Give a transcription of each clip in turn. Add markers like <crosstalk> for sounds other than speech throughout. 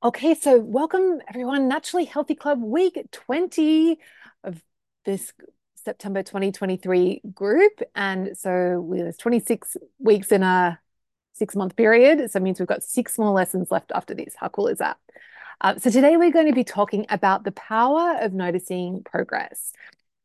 Okay, so welcome everyone. Naturally Healthy Club week 20 of this September 2023 group. And so there's 26 weeks in a six month period. So it means we've got six more lessons left after this. How cool is that? Uh, so today we're going to be talking about the power of noticing progress.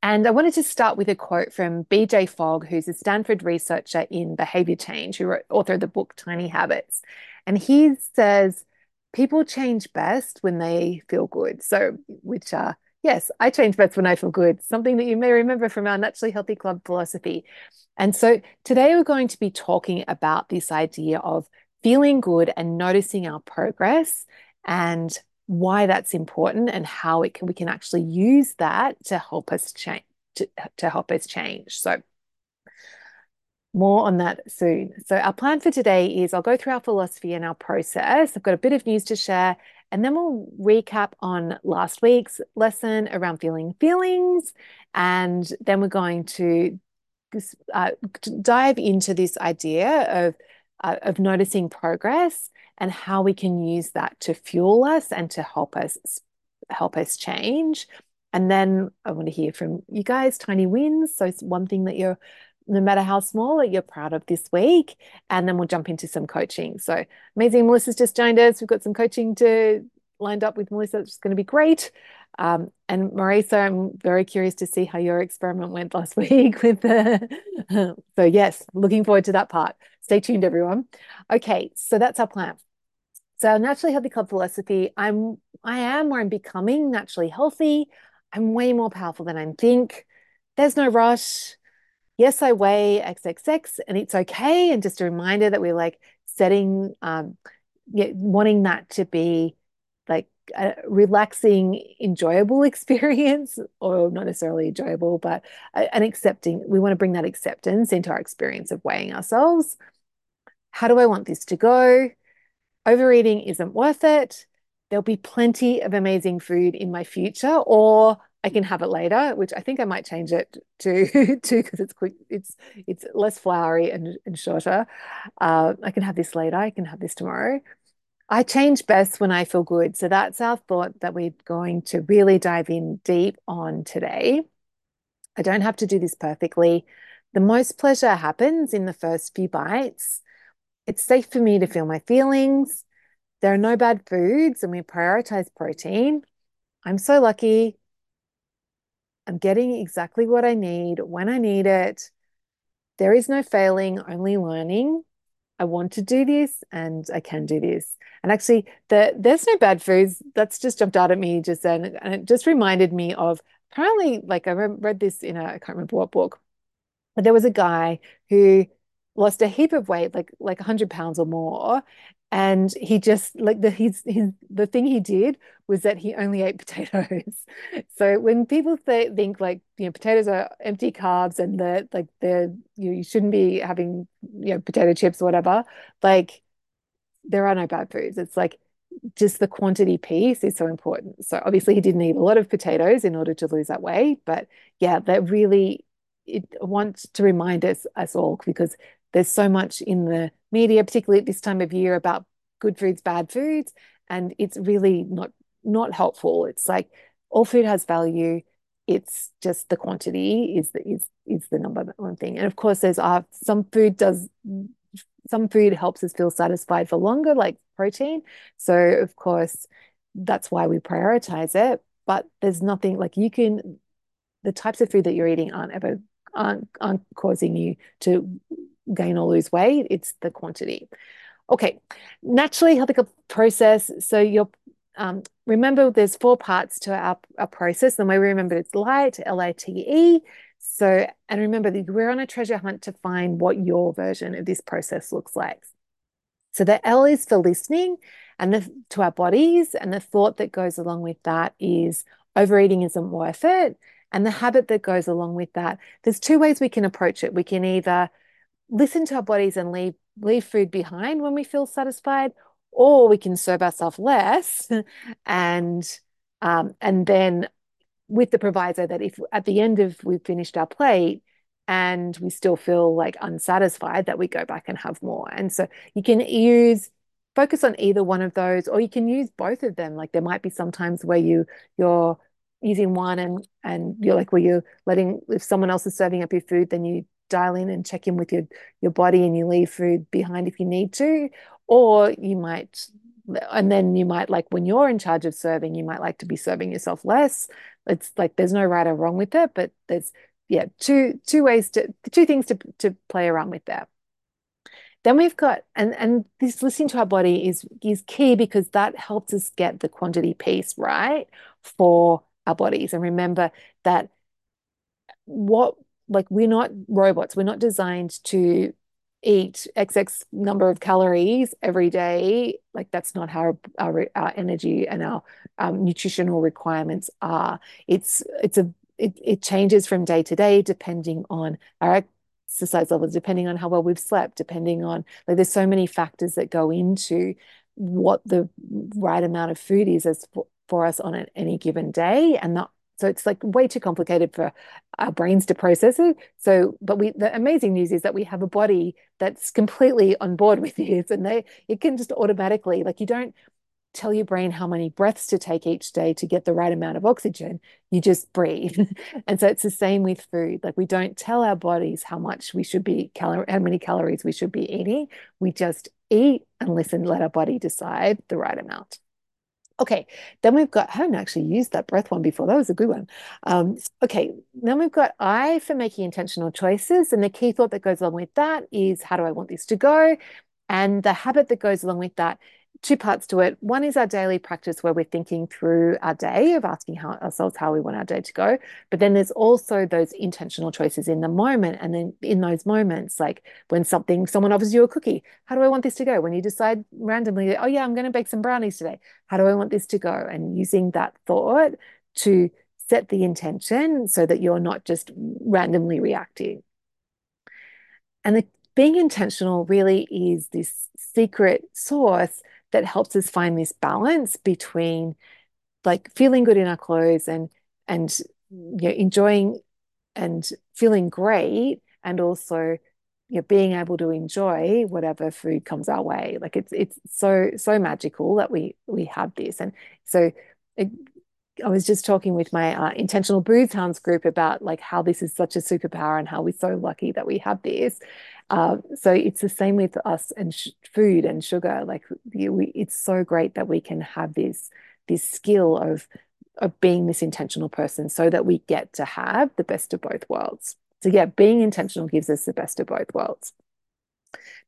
And I wanted to start with a quote from BJ Fogg, who's a Stanford researcher in behavior change, who wrote, author of the book Tiny Habits. And he says, people change best when they feel good. So, which are, yes, I change best when I feel good, something that you may remember from our Naturally Healthy Club philosophy. And so today we're going to be talking about this idea of feeling good and noticing our progress and why that's important and how it can we can actually use that to help us change to, to help us change. So more on that soon. So, our plan for today is I'll go through our philosophy and our process. I've got a bit of news to share, and then we'll recap on last week's lesson around feeling feelings. And then we're going to uh, dive into this idea of, uh, of noticing progress and how we can use that to fuel us and to help us help us change. And then I want to hear from you guys, tiny wins. So it's one thing that you're no matter how small that you're proud of this week. And then we'll jump into some coaching. So amazing. Melissa's just joined us. We've got some coaching to lined up with Melissa. It's going to be great. Um, and Marisa, I'm very curious to see how your experiment went last <laughs> week with the. <laughs> so yes, looking forward to that part. Stay tuned, everyone. Okay, so that's our plan. So naturally healthy club philosophy. I'm I am where I'm becoming naturally healthy. I'm way more powerful than I think. There's no rush yes, I weigh XXX and it's okay. And just a reminder that we're like setting, um, yeah, wanting that to be like a relaxing, enjoyable <laughs> experience, or not necessarily enjoyable, but an accepting. We want to bring that acceptance into our experience of weighing ourselves. How do I want this to go? Overeating isn't worth it. There'll be plenty of amazing food in my future, or I can have it later, which I think I might change it to <laughs> to because it's quick, it's it's less flowery and, and shorter. Uh, I can have this later. I can have this tomorrow. I change best when I feel good. So that's our thought that we're going to really dive in deep on today. I don't have to do this perfectly. The most pleasure happens in the first few bites. It's safe for me to feel my feelings. There are no bad foods, and we prioritize protein. I'm so lucky I'm getting exactly what I need when I need it. There is no failing, only learning. I want to do this and I can do this. And actually, the, there's no bad foods. That's just jumped out at me just then. And it just reminded me of apparently, like I read this in a, I can't remember what book, but there was a guy who lost a heap of weight, like like 100 pounds or more, and he just like the he's his the thing he did was that he only ate <laughs> potatoes. So when people th- think like you know potatoes are empty carbs and they're like they're you, know, you shouldn't be having you know potato chips or whatever like there are no bad foods. It's like just the quantity piece is so important. So obviously he didn't eat a lot of potatoes in order to lose that weight but yeah that really it wants to remind us us all because there's so much in the media, particularly at this time of year, about good foods, bad foods, and it's really not not helpful. It's like all food has value. It's just the quantity is the is is the number one thing. And of course, there's uh, some food does some food helps us feel satisfied for longer, like protein. So of course, that's why we prioritize it. But there's nothing like you can the types of food that you're eating aren't ever aren't, aren't causing you to gain or lose weight, it's the quantity. Okay, naturally healthy process. So you're um, remember there's four parts to our, our process. The way we remember it's light, L-I-T-E. So, and remember that we're on a treasure hunt to find what your version of this process looks like. So the L is for listening and the, to our bodies. And the thought that goes along with that is overeating isn't worth it. And the habit that goes along with that, there's two ways we can approach it. We can either listen to our bodies and leave leave food behind when we feel satisfied, or we can serve ourselves less <laughs> and um, and then with the proviso that if at the end of we've finished our plate and we still feel like unsatisfied that we go back and have more and so you can use focus on either one of those, or you can use both of them. Like there might be sometimes where you you're using one and and you're like where you're letting if someone else is serving up your food, then you dial in and check in with your your body and you leave food behind if you need to, or you might and then you might like when you're in charge of serving, you might like to be serving yourself less. It's like there's no right or wrong with it, but there's yeah two two ways to two things to to play around with there. Then we've got and and this listening to our body is is key because that helps us get the quantity piece right for our bodies. And remember that what like we're not robots. We're not designed to eat XX number of calories every day. Like that's not how our, our, energy and our um, nutritional requirements are. It's it's a it, it changes from day to day depending on our exercise levels, depending on how well we've slept, depending on like there's so many factors that go into what the right amount of food is as for, for us on any given day and not so it's like way too complicated for our brains to process it. So, but we the amazing news is that we have a body that's completely on board <laughs> with this and they it can just automatically, like you don't tell your brain how many breaths to take each day to get the right amount of oxygen. You just breathe. <laughs> and so it's the same with food. Like we don't tell our bodies how much we should be cal- how many calories we should be eating. We just eat and listen, let our body decide the right amount. Okay, then we've got, I haven't actually used that breath one before. That was a good one. Um, okay, then we've got I for making intentional choices. And the key thought that goes along with that is how do I want this to go? And the habit that goes along with that two parts to it. One is our daily practice where we're thinking through our day of asking how, ourselves how we want our day to go. But then there's also those intentional choices in the moment. And then in those moments, like when something, someone offers you a cookie, how do I want this to go? When you decide randomly, oh, yeah, I'm going to bake some brownies today. How do I want this to go? And using that thought to set the intention so that you're not just randomly reacting. And the being intentional really is this secret source that helps us find this balance between like feeling good in our clothes and and you know, enjoying and feeling great and also you know being able to enjoy whatever food comes our way like it's it's so so magical that we we have this and so it, I was just talking with my uh, intentional booze hounds group about like how this is such a superpower and how we're so lucky that we have this. Uh, so it's the same with us and food and sugar. Like we, it's so great that we can have this this skill of of being this intentional person, so that we get to have the best of both worlds. So yeah, being intentional gives us the best of both worlds.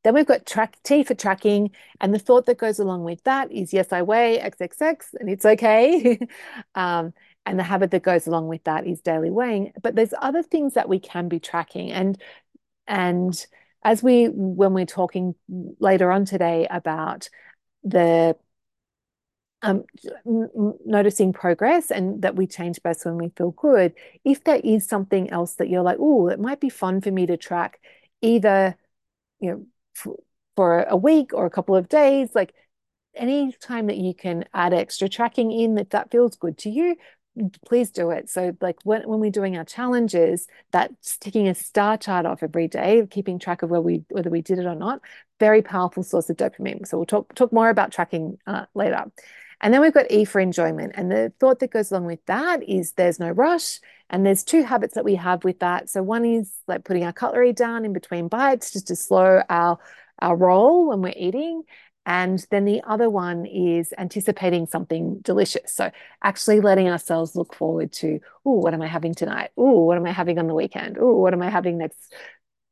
Then we've got track T for tracking. And the thought that goes along with that is yes, I weigh XXX and it's okay. <laughs> um, and the habit that goes along with that is daily weighing. But there's other things that we can be tracking. And and as we when we're talking later on today about the um, noticing progress and that we change best when we feel good. If there is something else that you're like, oh, it might be fun for me to track, either you know for, a week or a couple of days, like any time that you can add extra tracking in that that feels good to you, please do it. So like when, when we're doing our challenges, that's taking a star chart off every day, keeping track of where we whether we did it or not, very powerful source of dopamine. So we'll talk talk more about tracking uh, later. And then we've got E for enjoyment. And the thought that goes along with that is there's no rush. And there's two habits that we have with that. So one is like putting our cutlery down in between bites just to slow our our roll when we're eating. And then the other one is anticipating something delicious. So actually letting ourselves look forward to, oh, what am I having tonight? Oh, what am I having on the weekend? Oh, what am I having next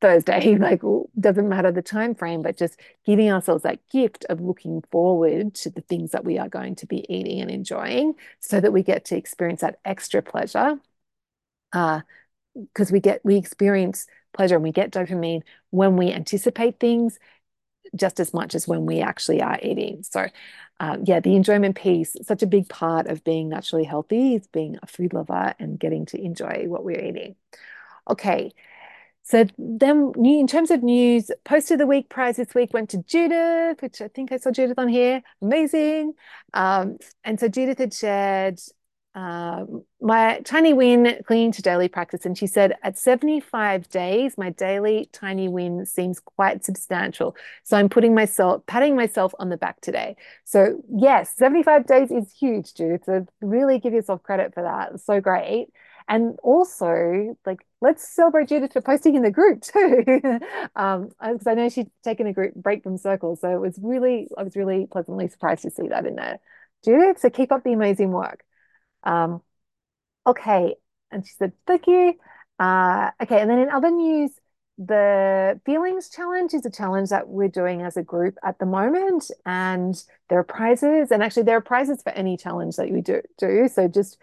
Thursday? <laughs> Like ooh, doesn't matter the time frame, but just giving ourselves that gift of looking forward to the things that we are going to be eating and enjoying so that we get to experience that extra pleasure. Uh, because we get we experience pleasure and we get dopamine when we anticipate things just as much as when we actually are eating. So, um, yeah, the enjoyment piece, such a big part of being naturally healthy is being a food lover and getting to enjoy what we're eating. Okay. So then in terms of news, post of the week prize this week went to Judith, which I think I saw Judith on here. Amazing. Um, and so Judith had shared uh, my tiny win clinging to daily practice and she said at 75 days my daily tiny win seems quite substantial. So i'm putting myself patting myself on the back today. So yes 75 days is huge judith so really give yourself credit for that. So great. And also like let's celebrate judith for posting in the group too. <laughs> Um because i know she's taken a group break from circles so it was really i was really pleasantly surprised to see that in there. Judith so keep up the amazing work um, okay. And she said, thank you. Uh, okay. And then in other news, the feelings challenge is a challenge that we're doing as a group at the moment. And there are prizes. And actually, there are prizes for any challenge that you do. do. So just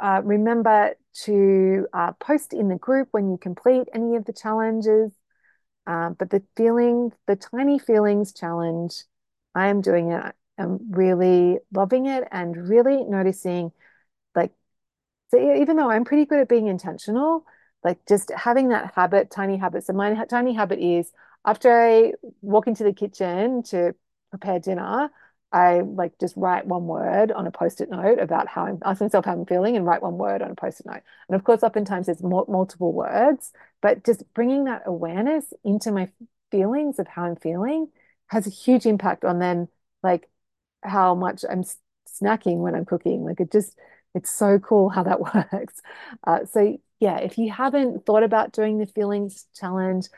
uh, remember to uh, post in the group when you complete any of the challenges. Uh, but the feeling, the tiny feelings challenge, I am doing it. I'm really loving it and really noticing so even though I'm pretty good at being intentional, like just having that habit, tiny habit. So my tiny habit is after I walk into the kitchen to prepare dinner, I like just write one word on a post-it note about how I'm ask myself how I'm feeling and write one word on a post-it note. And of course, oftentimes it's multiple words, but just bringing that awareness into my feelings of how I'm feeling has a huge impact on then like how much I'm snacking when I'm cooking. Like it just it's so cool how that <laughs> works. Uh, so yeah, if you haven't thought about doing the feelings challenge,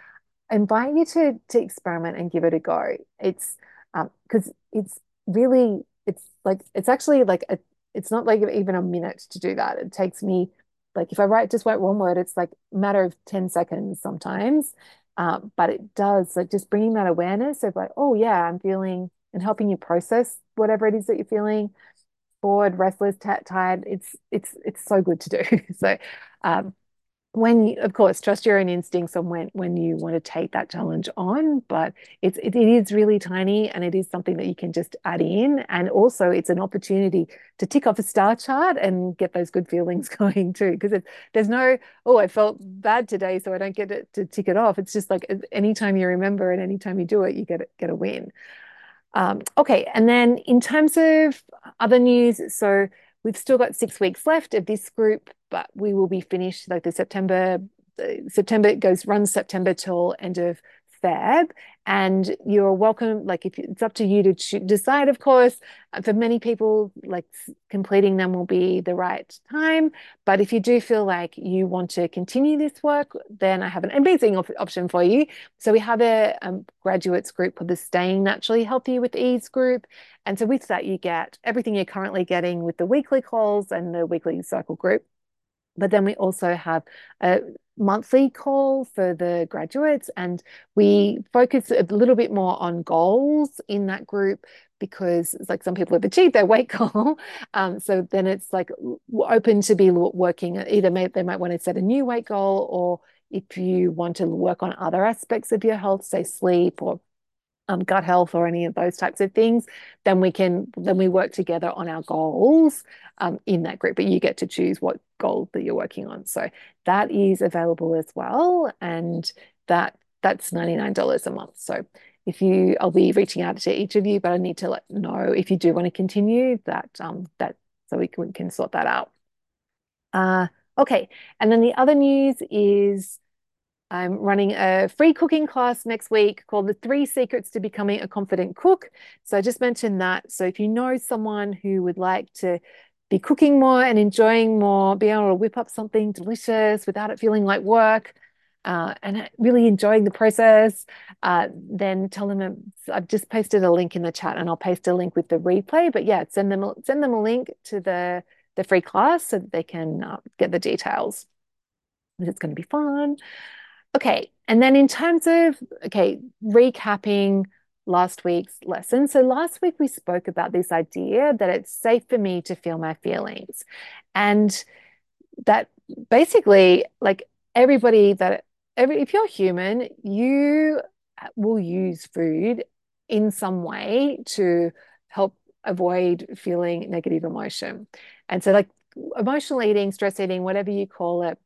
I invite you to to experiment and give it a go. It's because um, it's really it's like it's actually like a it's not like even a minute to do that. It takes me like if I write just write one word, it's like matter of 10 seconds sometimes. Um, but it does like just bringing that awareness of like, oh yeah, I'm feeling and helping you process whatever it is that you're feeling bored, restless, tired. It's it's it's so good to do. <laughs> so um, when you, of course trust your own instincts on when when you want to take that challenge on but it's it, it is really tiny and it is something that you can just add in and also it's an opportunity to tick off a star chart and get those good feelings <laughs> going too because there's no oh i felt bad today so i don't get it to tick it off it's just like anytime you remember and anytime you do it you get get a win um, okay, and then in terms of other news, so we've still got six weeks left of this group, but we will be finished like the September. September goes runs September till end of Feb, and you're welcome. Like, if it's up to you to decide, of course. Uh, for many people, like completing them will be the right time. But if you do feel like you want to continue this work, then I have an amazing op option for you. So we have a um, graduates group called the Staying Naturally Healthy with Ease group, and so with that you get everything you're currently getting with the weekly calls and the weekly cycle group. But then we also have a monthly call for the graduates, and we focus a little bit more on goals in that group because it's like some people have achieved their weight goal. Um, so then it's like open to be working either may, they might want to set a new weight goal or if you want to work on other aspects of your health, say sleep or um, gut health or any of those types of things, then we can then we work together on our goals um, in that group. But you get to choose what goal that you're working on. So that is available as well, and that that's ninety nine dollars a month. So if you, I'll be reaching out to each of you, but I need to let know if you do want to continue that um that so we can, we can sort that out. Uh, okay, and then the other news is I'm running a free cooking class next week called The Three Secrets to Becoming a Confident Cook. So I just mentioned that. So if you know someone who would like to be cooking more and enjoying more, be able to whip up something delicious without it feeling like work, uh, and really enjoying the process, uh, then tell them I've just posted a link in the chat, and I'll paste a link with the replay. But yeah, send them send them a link to the the free class so that they can uh, get the details. It's going to be fun. Okay, and then in terms of, okay, recapping last week's lesson. So last week we spoke about this idea that it's safe for me to feel my feelings. And that basically, like everybody that, every, if you're human, you will use food in some way to help avoid feeling negative emotion. And so, like emotional eating, stress eating, whatever you call it,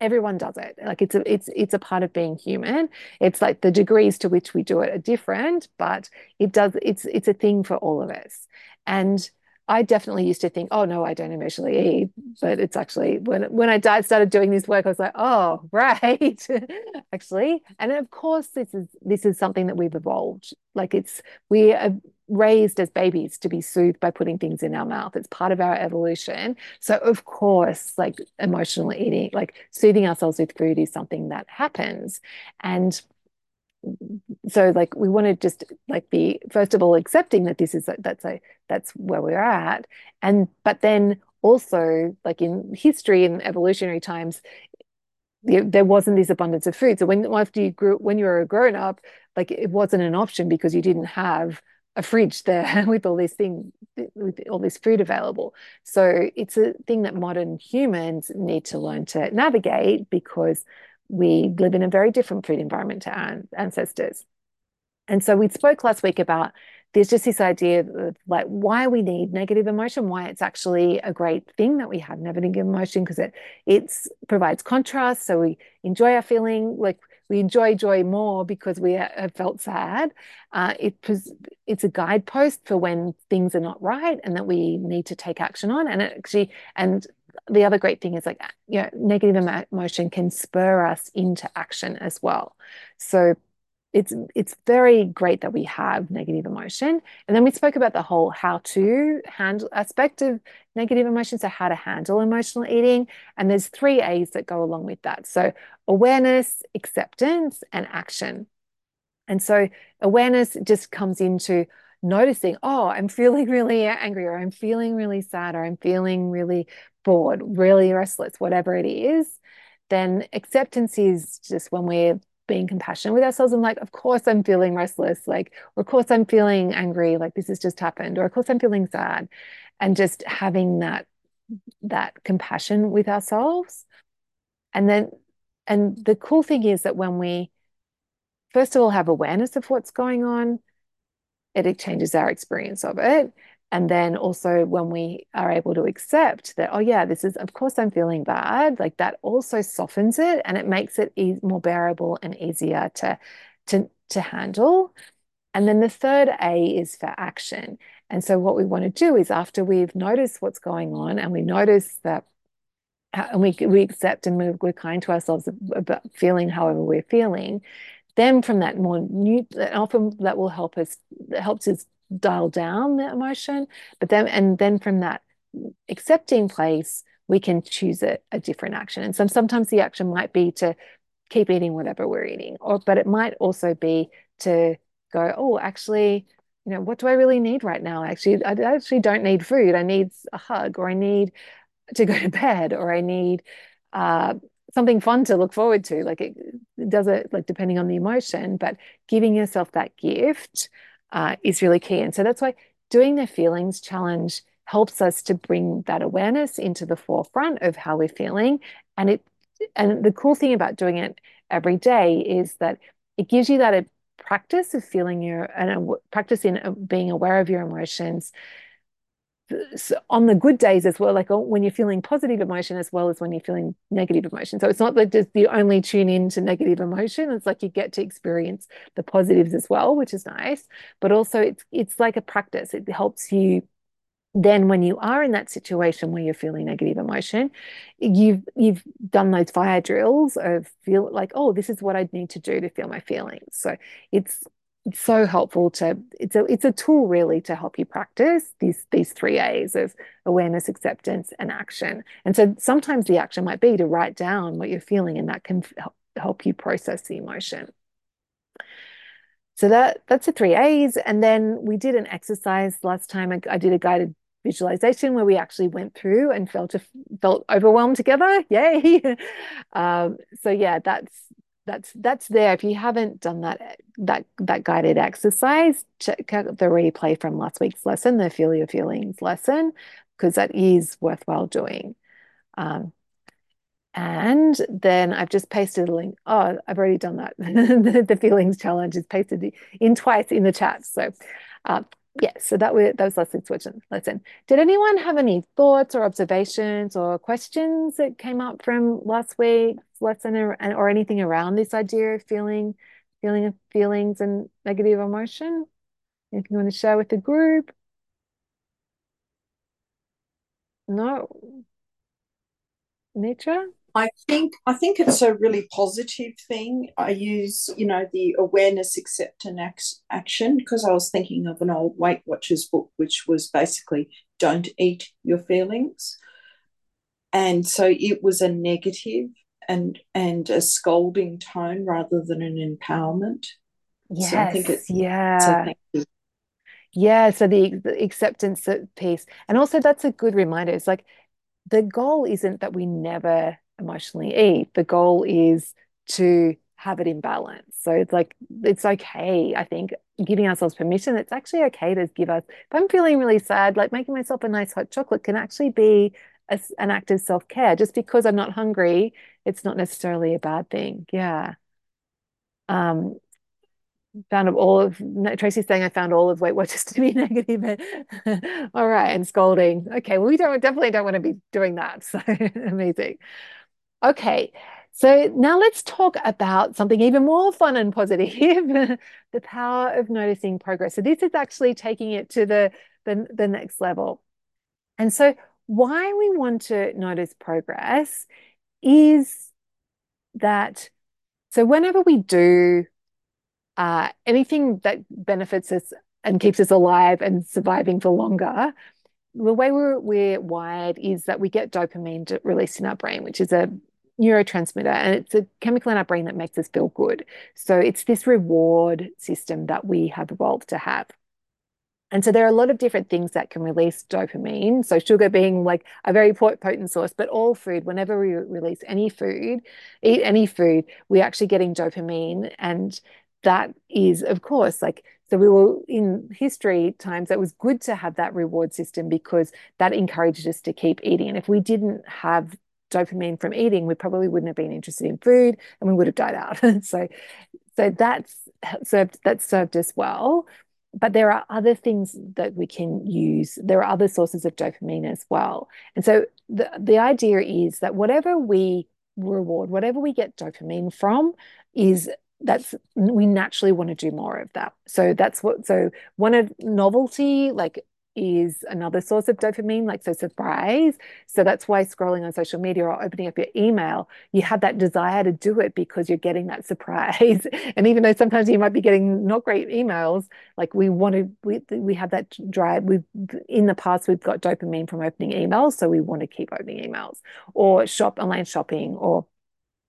everyone does it like it's a it's it's a part of being human it's like the degrees to which we do it are different but it does it's it's a thing for all of us and I definitely used to think, oh no, I don't emotionally eat. But it's actually when when I started doing this work, I was like, oh, <laughs> right. actually. And of course, this is this is something that we've evolved. Like it's we are raised as babies to be soothed by putting things in our mouth. It's part of our evolution. So of course, like emotional eating, like soothing ourselves with food is something that happens. And so like we want to just like be first of all accepting that this is that's a that's where we're at and but then also like in history and evolutionary times there wasn't this abundance of food so when after you grew when you were a grown up like it wasn't an option because you didn't have a fridge there <laughs> with all these things with all this food available so it's a thing that modern humans need to learn to navigate because we live in a very different food environment to our ancestors. And so we spoke last week about there's just this idea of like why we need negative emotion, why it's actually a great thing that we have negative emotion because it it's provides contrast. So we enjoy our feeling, like we enjoy joy more because we have felt sad. Uh, it it's a guidepost for when things are not right and that we need to take action on. And actually and the other great thing is like you know negative emotion can spur us into action as well so it's it's very great that we have negative emotion. And then we spoke about the whole how to handle aspect of negative emotion so how to handle emotional eating. And there's three a's that go along with that. So awareness acceptance and action. And so awareness just comes into noticing, oh, I'm feeling really angry, or I'm feeling really sad, or I'm feeling really bored, really restless, whatever it is, then acceptance is just when we're being compassionate with ourselves and like, of course I'm feeling restless, like, or of course I'm feeling angry, like this has just happened, or of course I'm feeling sad. And just having that that compassion with ourselves. And then and the cool thing is that when we first of all have awareness of what's going on, it changes our experience of it. And then also when we are able to accept that, oh, yeah, this is, of course, I'm feeling bad, like that also softens it and it makes it e more bearable and easier to, to, to handle. And then the third A is for action. And so what we want to do is after we've noticed what's going on and we notice that uh, and we, we accept and we, we're kind to ourselves about feeling however we're feeling, then from that more new often that will help us helps us dial down the emotion but then and then from that accepting place we can choose a, a different action. And some, sometimes the action might be to keep eating whatever we're eating or but it might also be to go oh actually you know what do i really need right now? Actually i actually don't need food. I need a hug or i need to go to bed or i need uh, something fun to look forward to. Like it, it does it like depending on the emotion but giving yourself that gift uh, is really key. And so that's why doing the feelings challenge helps us to bring that awareness into the forefront of how we're feeling. And it and the cool thing about doing it every day is that it gives you that practice of feeling your and a practice in uh, being aware of your emotions on the good days as well, like oh, when you're feeling positive emotion as well as when you're feeling negative emotion. So it's not that just you only tune in to negative emotion. It's like you get to experience the positives as well, which is nice. But also it's it's like a practice. It helps you then when you are in that situation where you're feeling negative emotion you've you've done those fire drills of feel like oh this is what i need to do to feel my feelings so it's it's so helpful to it's a it's a tool really to help you practice these these three A's of awareness, acceptance, and action. And so sometimes the action might be to write down what you're feeling, and that can help, you process the emotion. So that that's the three A's. And then we did an exercise last time. I, did a guided visualization where we actually went through and felt felt overwhelmed together. <laughs> Yay! <laughs> um, so yeah, that's that's that's there. If you haven't done that that that guided exercise, check out the replay from last week's lesson, the Feel Your Feelings lesson, because that is worthwhile doing. Um, and then I've just pasted a link. Oh, I've already done that. <laughs> the, the, feelings challenge is pasted in twice in the chat. So uh, yeah, so that was that was week's lesson. Did anyone have any thoughts or observations or questions that came up from last week's lesson or, or anything around this idea of feeling, feeling of feelings and negative emotion? Anything you want to share with the group? No, nature? I think I think it's a really positive thing. I use, you know, the awareness, accept, and action because I was thinking of an old Weight Watchers book, which was basically "Don't eat your feelings," and so it was a negative and and a scolding tone rather than an empowerment. Yes, so I think it's yeah. Yeah, so the, the acceptance piece. And also that's a good reminder. It's like the goal isn't that we never emotionally eat. The goal is to have it in balance. So it's like it's okay, I think, giving ourselves permission. It's actually okay to give us, if I'm feeling really sad, like making myself a nice hot chocolate can actually be a, an act of self-care. Just because I'm not hungry, it's not necessarily a bad thing. Yeah. Um, found all of Tracy's saying I found all of Weight Watchers to be <laughs> negative. all right, and scolding. Okay, well, we don't definitely don't want to be doing that. <laughs> So amazing. Okay, so now let's talk about something even more fun and positive, <laughs> the power of noticing progress. So this is actually taking it to the, the, the next level. And so why we want to notice progress is that, so whenever we do uh, anything that benefits us and keeps us alive and surviving for longer, the way we're, we're wired is that we get dopamine released in our brain, which is a neurotransmitter and it's a chemical in our brain that makes us feel good. So it's this reward system that we have evolved to have. And so there are a lot of different things that can release dopamine. So sugar being like a very potent source, but all food, whenever we release any food, eat any food, we're actually getting dopamine. And that is, of course, like so we were in history times, it was good to have that reward system because that encouraged us to keep eating. And if we didn't have dopamine from eating, we probably wouldn't have been interested in food and we would have died out. <laughs> so, so that's served that's served us well. But there are other things that we can use. There are other sources of dopamine as well. And so the, the idea is that whatever we reward, whatever we get dopamine from, is that's we naturally want to do more of that. So that's what so one of novelty, like is another source of dopamine, like so surprise. So that's why scrolling on social media or opening up your email, you have that desire to do it because you're getting that surprise. <laughs> and even though sometimes you might be getting not great emails, like we want to, we, we have that drive. We've in the past we've got dopamine from opening emails, so we want to keep opening emails or shop online shopping or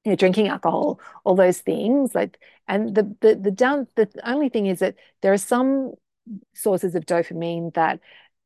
you know, drinking alcohol, all those things. Like, and the the the down the only thing is that there are some sources of dopamine that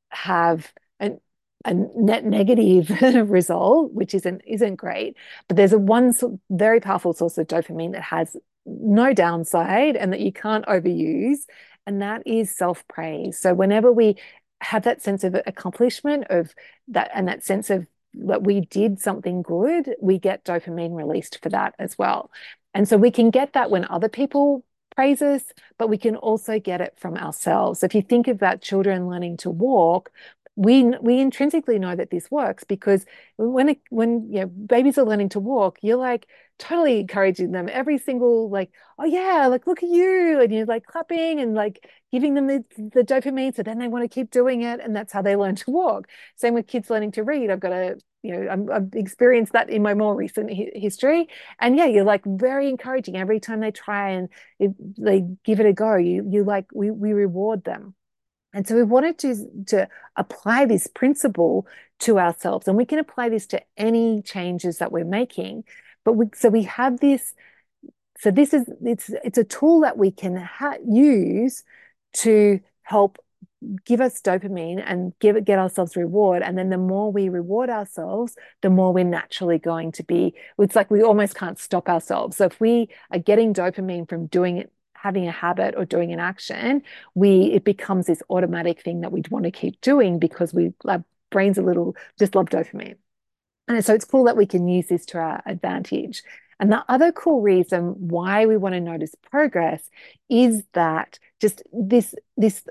have an, a net negative <laughs> result, which isn't isn't great. But there's a one very powerful source of dopamine that has no downside and that you can't overuse, and that is self praise. So whenever we have that sense of accomplishment of that and that sense of that we did something good, we get dopamine released for that as well. And so we can get that when other people praises, but we can also get it from ourselves. If you think about children learning to walk, we we intrinsically know that this works because when it, when you know babies are learning to walk, you're like totally encouraging them every single like oh yeah like look at you and you're like clapping and like giving them the, the dopamine so then they want to keep doing it and that's how they learn to walk. Same with kids learning to read. I've got a you know, i have experienced that in my more recent hi history. And yeah, you're like very encouraging every time they try and it, they give it a go. You you like we we reward them. And so we wanted to to apply this principle to ourselves, and we can apply this to any changes that we're making. But we so we have this. So this is it's it's a tool that we can use to help give us dopamine and give it get ourselves reward and then the more we reward ourselves the more we're naturally going to be it's like we almost can't stop ourselves so if we are getting dopamine from doing it having a habit or doing an action we it becomes this automatic thing that we want to keep doing because we our brains a little just love dopamine. And so it's cool that we can use this to our advantage. And the other cool reason why we want to notice progress is that just this this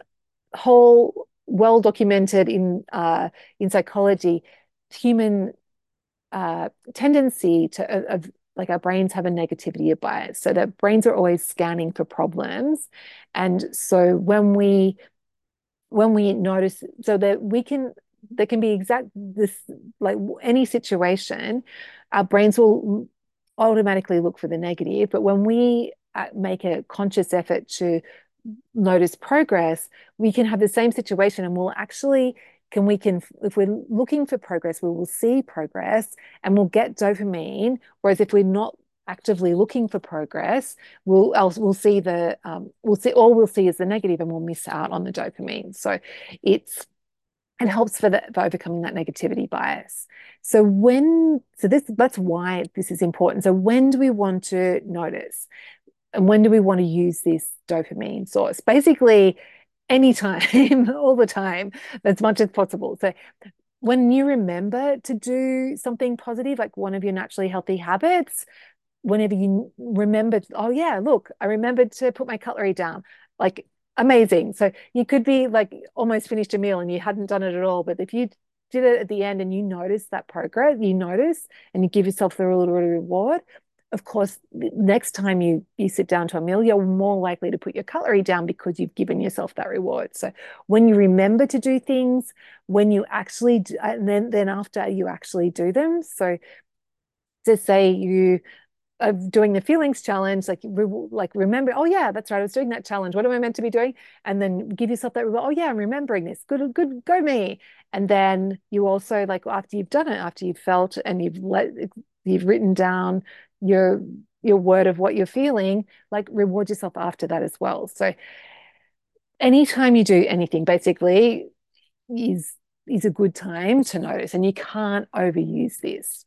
whole well documented in uh, in psychology human uh, tendency to of like our brains have a negativity bias so that brains are always scanning for problems and so when we when we notice so that we can there can be exact this like any situation, our brains will automatically look for the negative. But when we uh, make a conscious effort to notice progress, we can have the same situation and we'll actually can we can if we're looking for progress, we will see progress and we'll get dopamine. Whereas if we're not actively looking for progress, we'll we'll see the um, we'll see all we'll see is the negative and we'll miss out on the dopamine. So it's it helps for the for overcoming that negativity bias. So when so this that's why this is important. So when do we want to notice? And when do we want to use this dopamine source? Basically, anytime, <laughs> all the time, as much as possible. So when you remember to do something positive, like one of your naturally healthy habits, whenever you remember, oh yeah, look, I remembered to put my cutlery down. Like amazing. So you could be like almost finished a meal and you hadn't done it at all. But if you did it at the end and you notice that progress, you notice and you give yourself the little reward, of course, next time you you sit down to a meal, you're more likely to put your cutlery down because you've given yourself that reward. So when you remember to do things, when you actually, do, and uh, then then after you actually do them. So to say you of doing the feelings challenge, like re like remember, oh yeah, that's right, I was doing that challenge. What am I meant to be doing? And then give yourself that, oh yeah, I'm remembering this. Good, good, go me. And then you also like after you've done it, after you've felt and you've let you've written down your your word of what you're feeling, like reward yourself after that as well. So anytime you do anything, basically, is is a good time to notice, and you can't overuse this.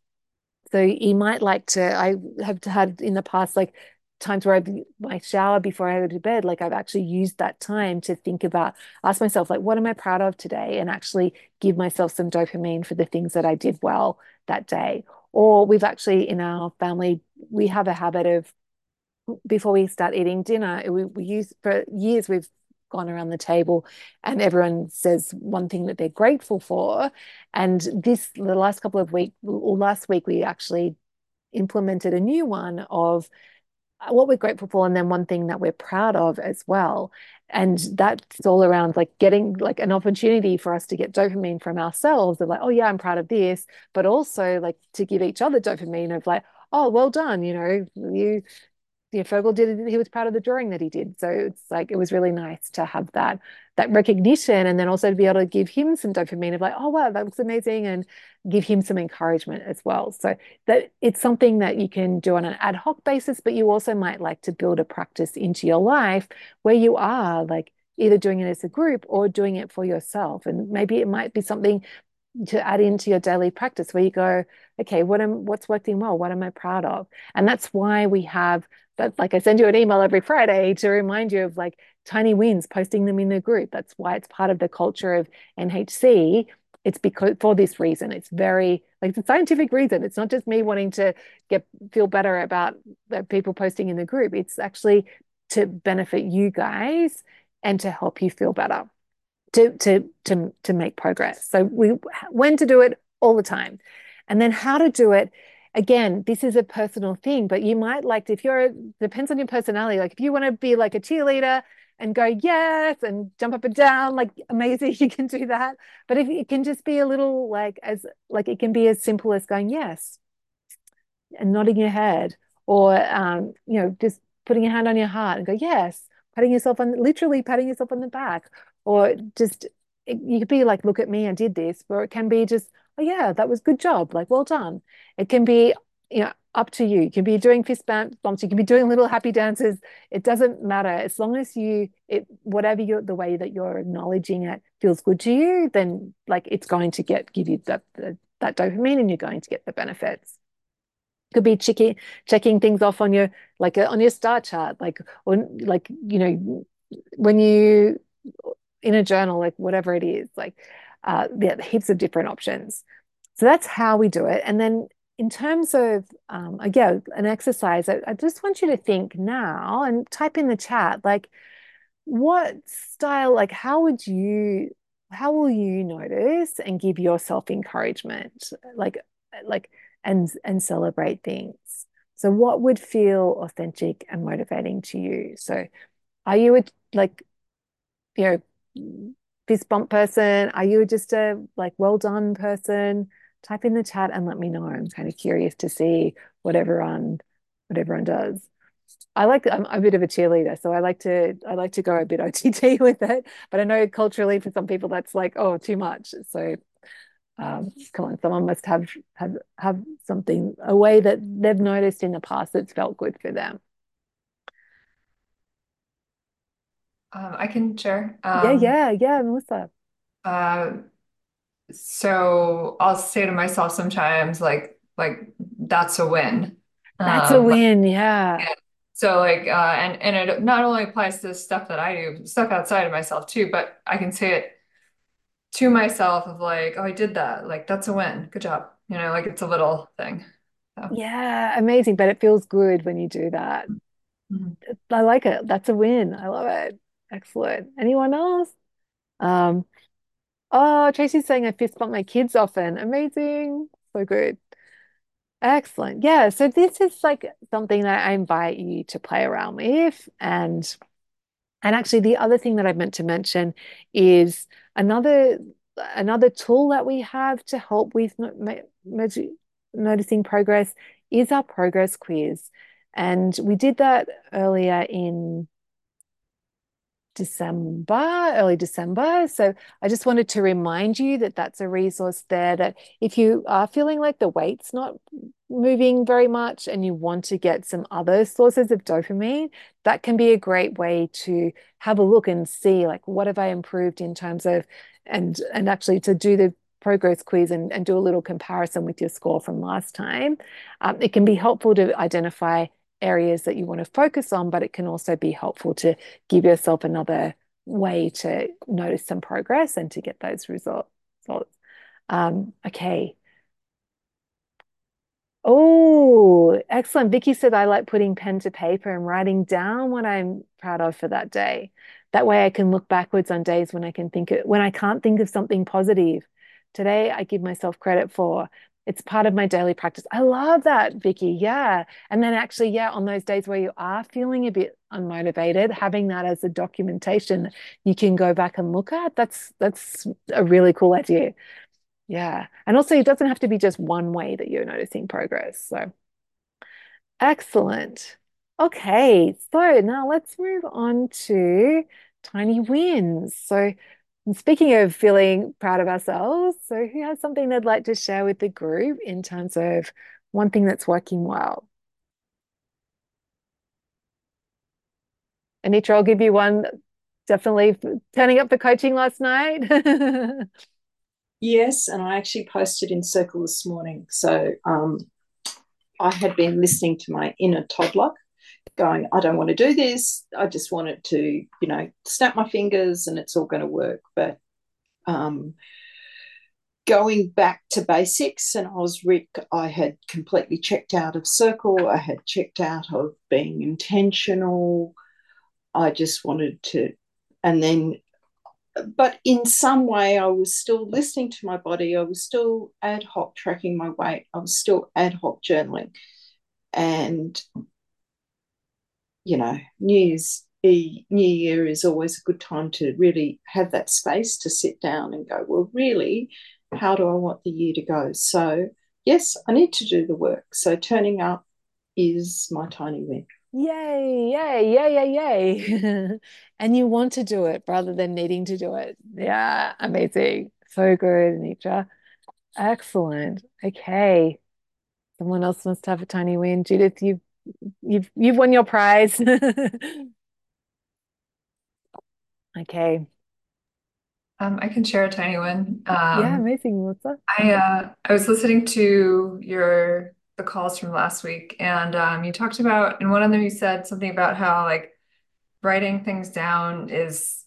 So you might like to, I have had in the past, like times where I my shower before I go to bed, like I've actually used that time to think about, ask myself, like, what am I proud of today? And actually give myself some dopamine for the things that I did well that day. Or we've actually in our family, we have a habit of before we start eating dinner, we, we use for years we've gone around the table and everyone says one thing that they're grateful for. And this, the last couple of weeks, or last week, we actually implemented a new one of uh, what we're grateful for and then one thing that we're proud of as well and that's all around like getting like an opportunity for us to get dopamine from ourselves of like oh yeah i'm proud of this but also like to give each other dopamine of like oh well done you know you you know, Fogel did he was proud of the drawing that he did. So it's like it was really nice to have that that recognition and then also to be able to give him some dopamine of like, oh wow, that looks amazing and give him some encouragement as well. So that it's something that you can do on an ad hoc basis, but you also might like to build a practice into your life where you are like either doing it as a group or doing it for yourself. And maybe it might be something to add into your daily practice where you go, okay, what am what's working well? What am I proud of? And that's why we have that like I send you an email every Friday to remind you of like tiny wins, posting them in the group. That's why it's part of the culture of NHC. It's because for this reason. It's very like a scientific reason. It's not just me wanting to get feel better about the people posting in the group. It's actually to benefit you guys and to help you feel better to to to to make progress. So we when to do it all the time, and then how to do it. Again, this is a personal thing, but you might like if you're depends on your personality. Like if you want to be like a cheerleader and go yes and jump up and down, like amazing, <laughs> you can do that. But if it can just be a little like as like it can be as simple as going yes and nodding your head, or um, you know just putting your hand on your heart and go yes patting yourself on literally patting yourself on the back or just it, you could be like look at me i did this or it can be just oh yeah that was good job like well done. It can be you know up to you. You can be doing fist bumps you can be doing little happy dances. It doesn't matter. As long as you it whatever you the way that you're acknowledging it feels good to you then like it's going to get give you that that dopamine and you're going to get the benefits. Could be checking checking things off on your like uh, on your star chart like or like you know when you in a journal like whatever it is like uh yeah heaps of different options so that's how we do it and then in terms of um again an exercise I, I just want you to think now and type in the chat like what style like how would you how will you notice and give yourself encouragement like like and and celebrate things. So what would feel authentic and motivating to you? So are you a, like you know fist bump person? Are you just a like well done person? Type in the chat and let me know. I'm kind of curious to see what everyone what everyone does. I like I'm a bit of a cheerleader, so I like to I like to go a bit <laughs> OTT with it. But I know culturally for some people that's like oh too much. So um, come on, someone must have have have something a way that they've noticed in the past that's felt good for them. Um, I can share. Yeah, Um, yeah, yeah, Melissa. uh, so I'll say to myself sometimes like like that's a win. That's a Um, win. Yeah. so like uh, and and it not only applies to stuff that I do, stuff outside of myself too, but I can say it to myself of like, oh, I did that. Like that's a win. Good job. You know, like it's a little thing. So, Yeah, amazing. But it feels good when you do that. mhm. I like it. That's a win. I love it. Excellent. Anyone else? Um, oh, Tracy's saying I fist bump my kids often. Amazing. So good. Excellent. Yeah. So this is like something that I invite you to play around with. And and actually the other thing that I meant to mention is another another tool that we have to help with noticing progress is our progress quiz. And we did that earlier in December, early December. So I just wanted to remind you that that's a resource there that if you are feeling like the weight's not moving very much and you want to get some other sources of dopamine, that can be a great way to have a look and see like what have I improved in terms of and and actually to do the progress quiz and, and do a little comparison with your score from last time. Um, it can be helpful to identify areas that you want to focus on, but it can also be helpful to give yourself another way to notice some progress and to get those results. Um, okay. Oh, excellent. Vicky said I like putting pen to paper and writing down what I'm proud of for that day. That way I can look backwards on days when I can think of, when I can't think of something positive. Today I give myself credit for it's part of my daily practice. I love that, Vicky. Yeah. And then actually, yeah, on those days where you are feeling a bit unmotivated, having that as a documentation you can go back and look at, that's that's a really cool idea. Yeah. And also, it doesn't have to be just one way that you're noticing progress. So, excellent. Okay. So, now let's move on to tiny wins. So, speaking of feeling proud of ourselves, so who has something they'd like to share with the group in terms of one thing that's working well? Anitra, I'll give you one. Definitely turning up for coaching last night. <laughs> Yes, and I actually posted in Circle this morning. So um, I had been listening to my inner toddler going, I don't want to do this. I just want it to, you know, snap my fingers and it's all going to work. But um, going back to basics, and I was Rick, I had completely checked out of Circle. I had checked out of being intentional. I just wanted to, and then but in some way, I was still listening to my body. I was still ad hoc tracking my weight. I was still ad hoc journaling. And, you know, New Year's New Year is always a good time to really have that space to sit down and go, well, really, how do I want the year to go? So, yes, I need to do the work. So, turning up is my tiny win. Yay, yay, yay, yay, yay. <laughs> And you want to do it rather than needing to do it. Yeah, amazing. So good, Anitra. Excellent. Okay. Someone else must have a tiny win. Judith, you've you've you've won your prize. <laughs> Okay. um, I can share a tiny one. Yeah, Um, amazing, Melissa. I uh, I was listening to your the calls from last week, and um, you talked about in one of them you said something about how like writing things down is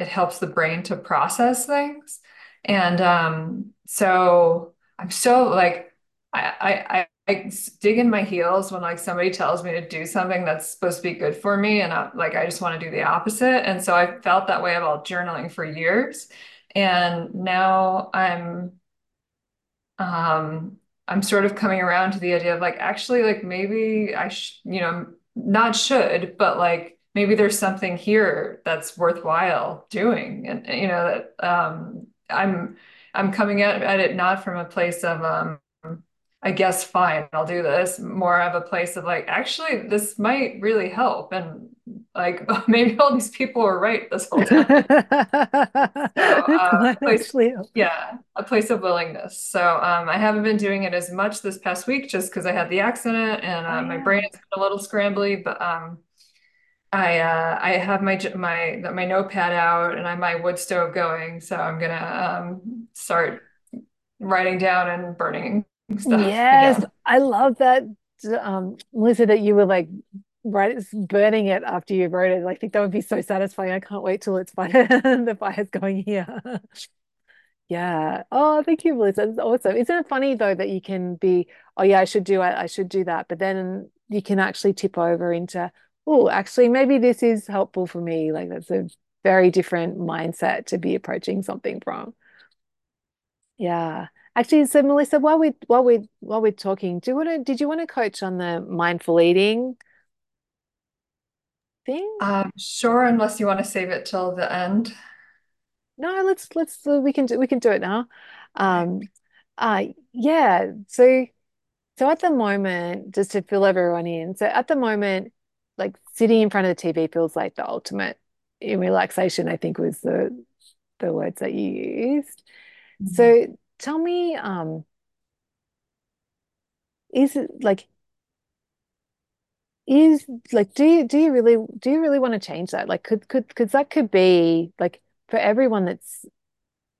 it helps the brain to process things. And um, so I'm so like I, I I dig in my heels when like somebody tells me to do something that's supposed to be good for me, and I, like I just want to do the opposite. And so I felt that way about journaling for years, and now I'm um I'm sort of coming around to the idea of like actually like maybe I sh you know not should, but like maybe there's something here that's worthwhile doing. And you know, that um I'm I'm coming at, at it not from a place of um I guess fine, I'll do this. More of a place of like, actually, this might really help. And like <laughs> maybe all these people were right this whole time. So <laughs> uh, place, yeah, a place of willingness. So um, I haven't been doing it as much this past week just because I had the accident and oh uh, my brain is a little scrambly. But um, I uh, I have my my my notepad out and I have my wood stove going. So I'm gonna um, start writing down and burning stuff Yes, again. I love that, um, Melissa, that you were like right burning it after you wrote it. I think that would be so satisfying. I can't wait till it's <laughs> fire the fire's going here. <laughs> Yeah. Oh, thank you, Melissa. That's awesome. Isn't it funny though that you can be, oh yeah, I should do I should do that, but then you can actually tip over into, oh, actually, maybe this is helpful for me. Like that's a very different mindset to be approaching something from. Yeah. Actually, so Melissa, while we while we while we're talking, do you want to did you want to coach on the mindful eating thing? Um, sure, unless you want to save it till the end. No, let's let's we can do we can do it now. Um uh yeah, so so at the moment, just to fill everyone in, so at the moment, like sitting in front of the TV feels like the ultimate in relaxation, I think was the the words that you used. Mhm. So tell me, um, is it like is like do you do you really do you really want to change that? Like could could because that could be like for everyone that's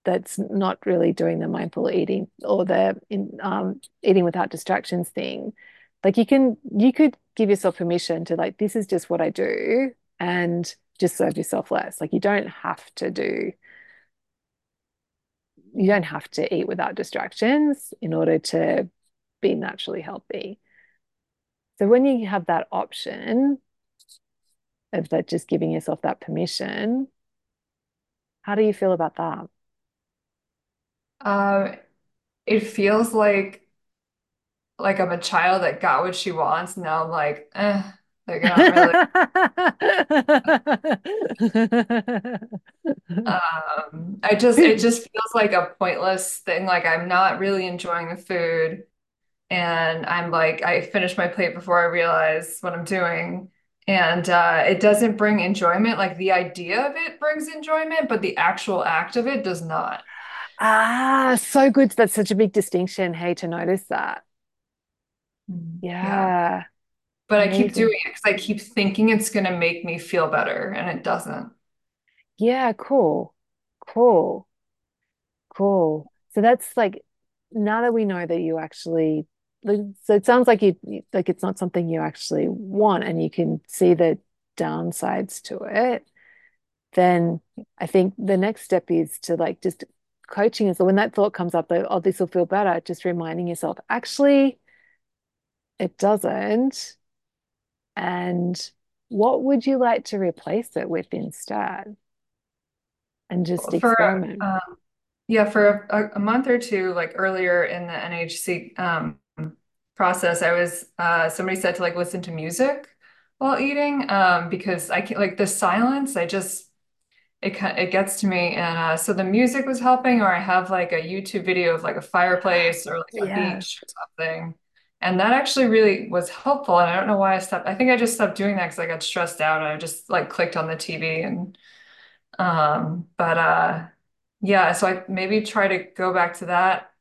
that's not really doing the mindful eating or the in um eating without distractions thing. Like you can you could give yourself permission to like this is just what I do and just serve yourself less. Like you don't have to do you don't have to eat without distractions in order to be naturally healthy. So when you have that option of that just giving yourself that permission, how do you feel about that? Um, it feels like like I'm a child that got what she wants. Now I'm like, eh, like really. <laughs> Um, I just it just feels like a pointless thing. Like I'm not really enjoying the food, and I'm like I finish my plate before I realize what I'm doing, and uh, it doesn't bring enjoyment. Like the idea of it brings enjoyment, but the actual act of it does not. Ah, so good. That's such a big distinction. Hey, to notice that. Mm. Yeah. Yeah, But I keep doing it because I keep thinking it's gonna make me feel better, and it doesn't. Yeah, cool. Cool. Cool. So that's like now that we know that you actually like so it sounds like you like it's not something you actually want and you can see the downsides to it, then I think the next step is to like just coaching is when that thought comes up that oh this will feel better, just reminding yourself actually it doesn't. And what would you like to replace it with instead? And just For experiment. um, Yeah, for a, a month or two, like earlier in the NHC um, process, I was uh, somebody said to like listen to music while eating um, because I can like the silence. I just it it gets to me, and uh, so the music was helping. Or I have like a YouTube video of like a fireplace or like a Yeah. beach or something, and that actually really was helpful. And I don't know why I stopped. I think I just stopped doing that because I got stressed out. I just like clicked on the TV and um, but uh. Yeah, so I maybe try to go back to that.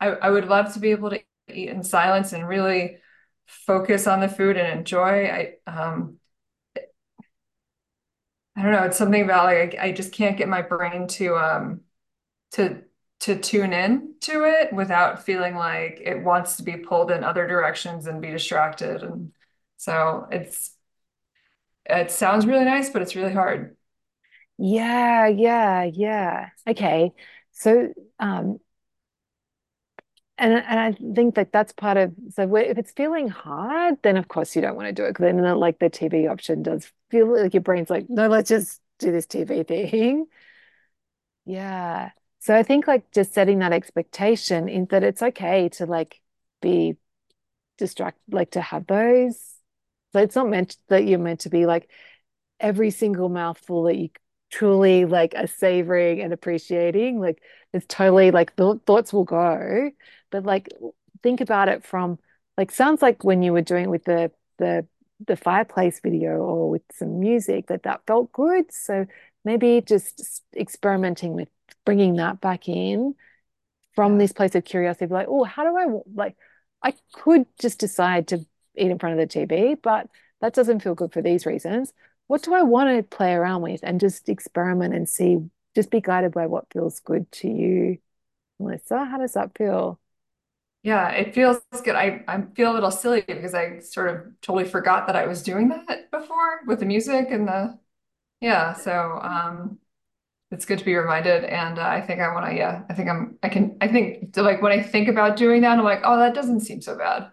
I, I would love to be able to eat in silence and really focus on the food and enjoy. I um I don't know, it's something about like I, I just can't get my brain to um to to tune in to it without feeling like it wants to be pulled in other directions and be distracted. And so it's it sounds really nice, but it's really hard. Yeah, yeah, yeah. Okay. So, um, and and I think that that's part of so if it's feeling hard, then of course you don't want to do it. Then like the TV option does feel like your brain's like, no, let's just do this TV thing. Yeah. So I think like just setting that expectation in that it's okay to like be distracted, like to have those. So it's not meant that you're meant to be like every single mouthful that you truly like are savoring and appreciating. Like it's totally like the thoughts will go, but like think about it from like sounds like when you were doing with the the the fireplace video or with some music that that felt good. So maybe just experimenting with bringing that back in from this place of curiosity, like, oh, how do I like? I could just decide to eat in front of the TV, but that doesn't feel good for these reasons. What do I want to play around with and just experiment and see, just be guided by what feels good to you, Melissa? How does that feel? Yeah, it feels good. I, I feel a little silly because I sort of totally forgot that I was doing that before with the music and the yeah. So um it's good to be reminded and uh, I think I want to yeah, I think I'm I can I think like when I think about doing that I'm like, "Oh, that doesn't seem so bad."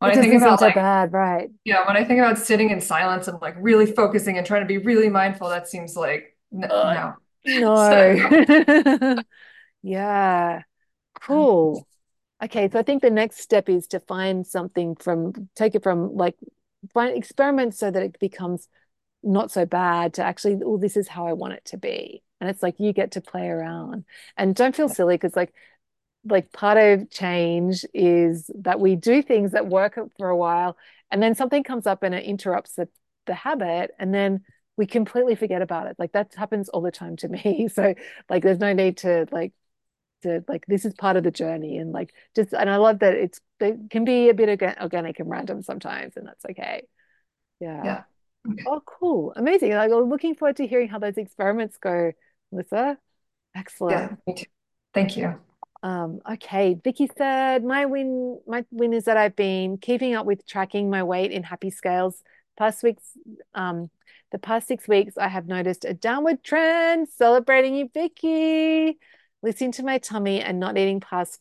When It I think doesn't sound about so like bad, right? yeah, when I think about sitting in silence and like really focusing and trying to be really mindful, that seems like n Uh, no. No. <laughs> <laughs> Yeah, cool. Okay, so I think the next step is to find something from, take it from like, find experiment so that it becomes not so bad to actually, oh, this is how I want it to be. And it's like you get to play around. And don't feel silly because like like part of change is that we do things that work for a while and then something comes up and it interrupts the, the habit and then we completely forget about it. Like that happens all the time to me. <laughs> So like there's no need to like to like this is part of the journey and like just and I love that it's it can be a bit organic and random sometimes and that's okay. Yeah. Yeah. Okay. oh cool. Amazing. Like I'm looking forward to hearing how those experiments go Melissa Yeah, excellent me too. Thank you. Um, okay, Vicky said my win my win is that I've been keeping up with tracking my weight in happy scales. Past weeks, um, the past six weeks, I have noticed a downward trend. Celebrating you, Vicky. Listening to my tummy and not eating past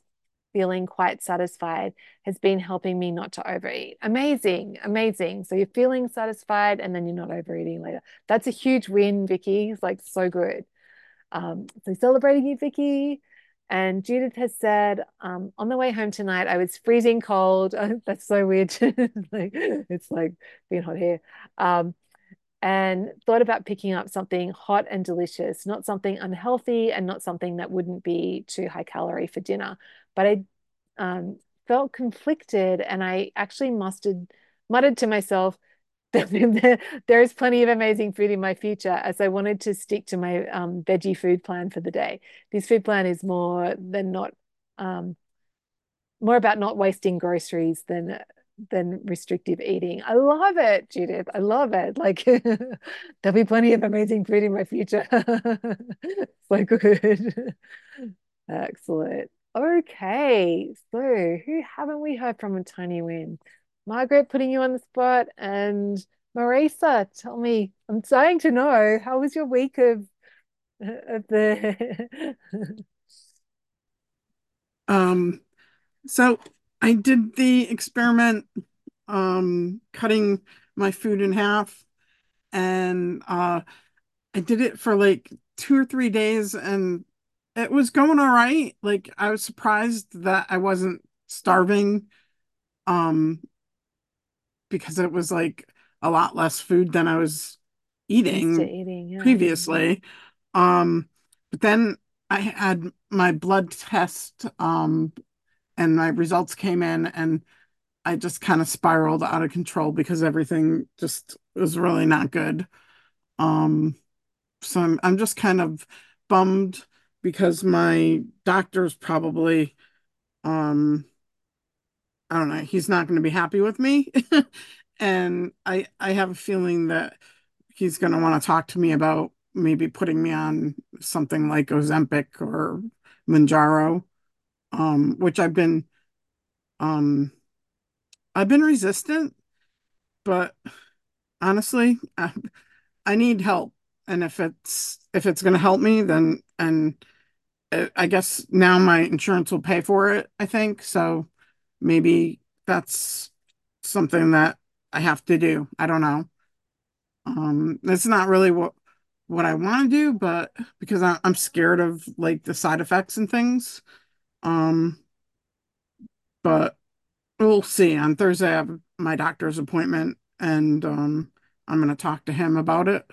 feeling quite satisfied has been helping me not to overeat. Amazing, amazing. So you're feeling satisfied and then you're not overeating later. That's a huge win, Vicky. It's like so good. Um, so celebrating you, Vicky. And Judith has said, um, on the way home tonight, I was freezing cold. <laughs> Oh, that's so weird. <laughs> like, it's like being hot here. Um, and thought about picking up something hot and delicious, not something unhealthy and not something that wouldn't be too high calorie for dinner. But I um, felt conflicted and I actually mustered, muttered to myself, <laughs> there is plenty of amazing food in my future as I wanted to stick to my um, veggie food plan for the day. This food plan is more than not um, more about not wasting groceries than than restrictive eating. I love it, Judith. I love it. Like <laughs> there'll be plenty of amazing food in my future. <laughs> So good. Excellent. Okay, so who haven't we heard from a tiny win? Margaret, putting you on the spot, and Marisa, tell me, I'm dying to know, how was your week of of the <laughs> Um, so I did the experiment, um, cutting my food in half, and uh, I did it for like two or three days, and it was going all right. Like I was surprised that I wasn't starving, um, because it was like a lot less food than I was eating eating? Yeah. previously. Um, but then I had my blood test, um, and my results came in, and I just kind of spiraled out of control because everything just was really not good. Um, so I'm I'm just kind of bummed because my doctor's probably um I don't know, he's not going to be happy with me. <laughs> And I I have a feeling that he's going to want to talk to me about maybe putting me on something like Ozempic or Mounjaro, um, which I've been um I've been resistant, but honestly, I, <laughs> I need help. And if it's if it's going to help me, then and uh, I guess now my insurance will pay for it, I think. So maybe that's something that I have to do. I don't know. Um, that's not really what what I want to do, but because I, I'm scared of like the side effects and things. Um, but we'll see. On Thursday, I have my doctor's appointment, and um, I'm to talk to him about it.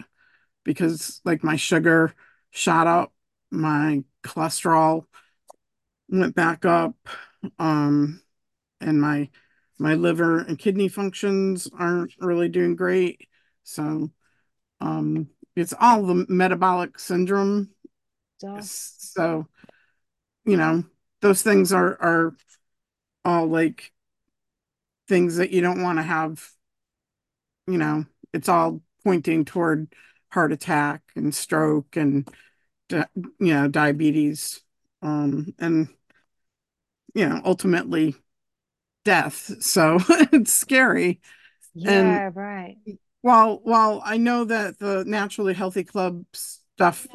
because like my sugar shot up, my cholesterol went back up, um, and my my liver and kidney functions aren't really doing great. So um it's all the metabolic syndrome. Duh. So, you know, those things are are all like things that you don't want to have, you know, it's all pointing toward heart attack and stroke and you know, diabetes um and you know, ultimately death. So <laughs> it's scary. Yeah, right. While while I know that the Naturally Healthy Club stuff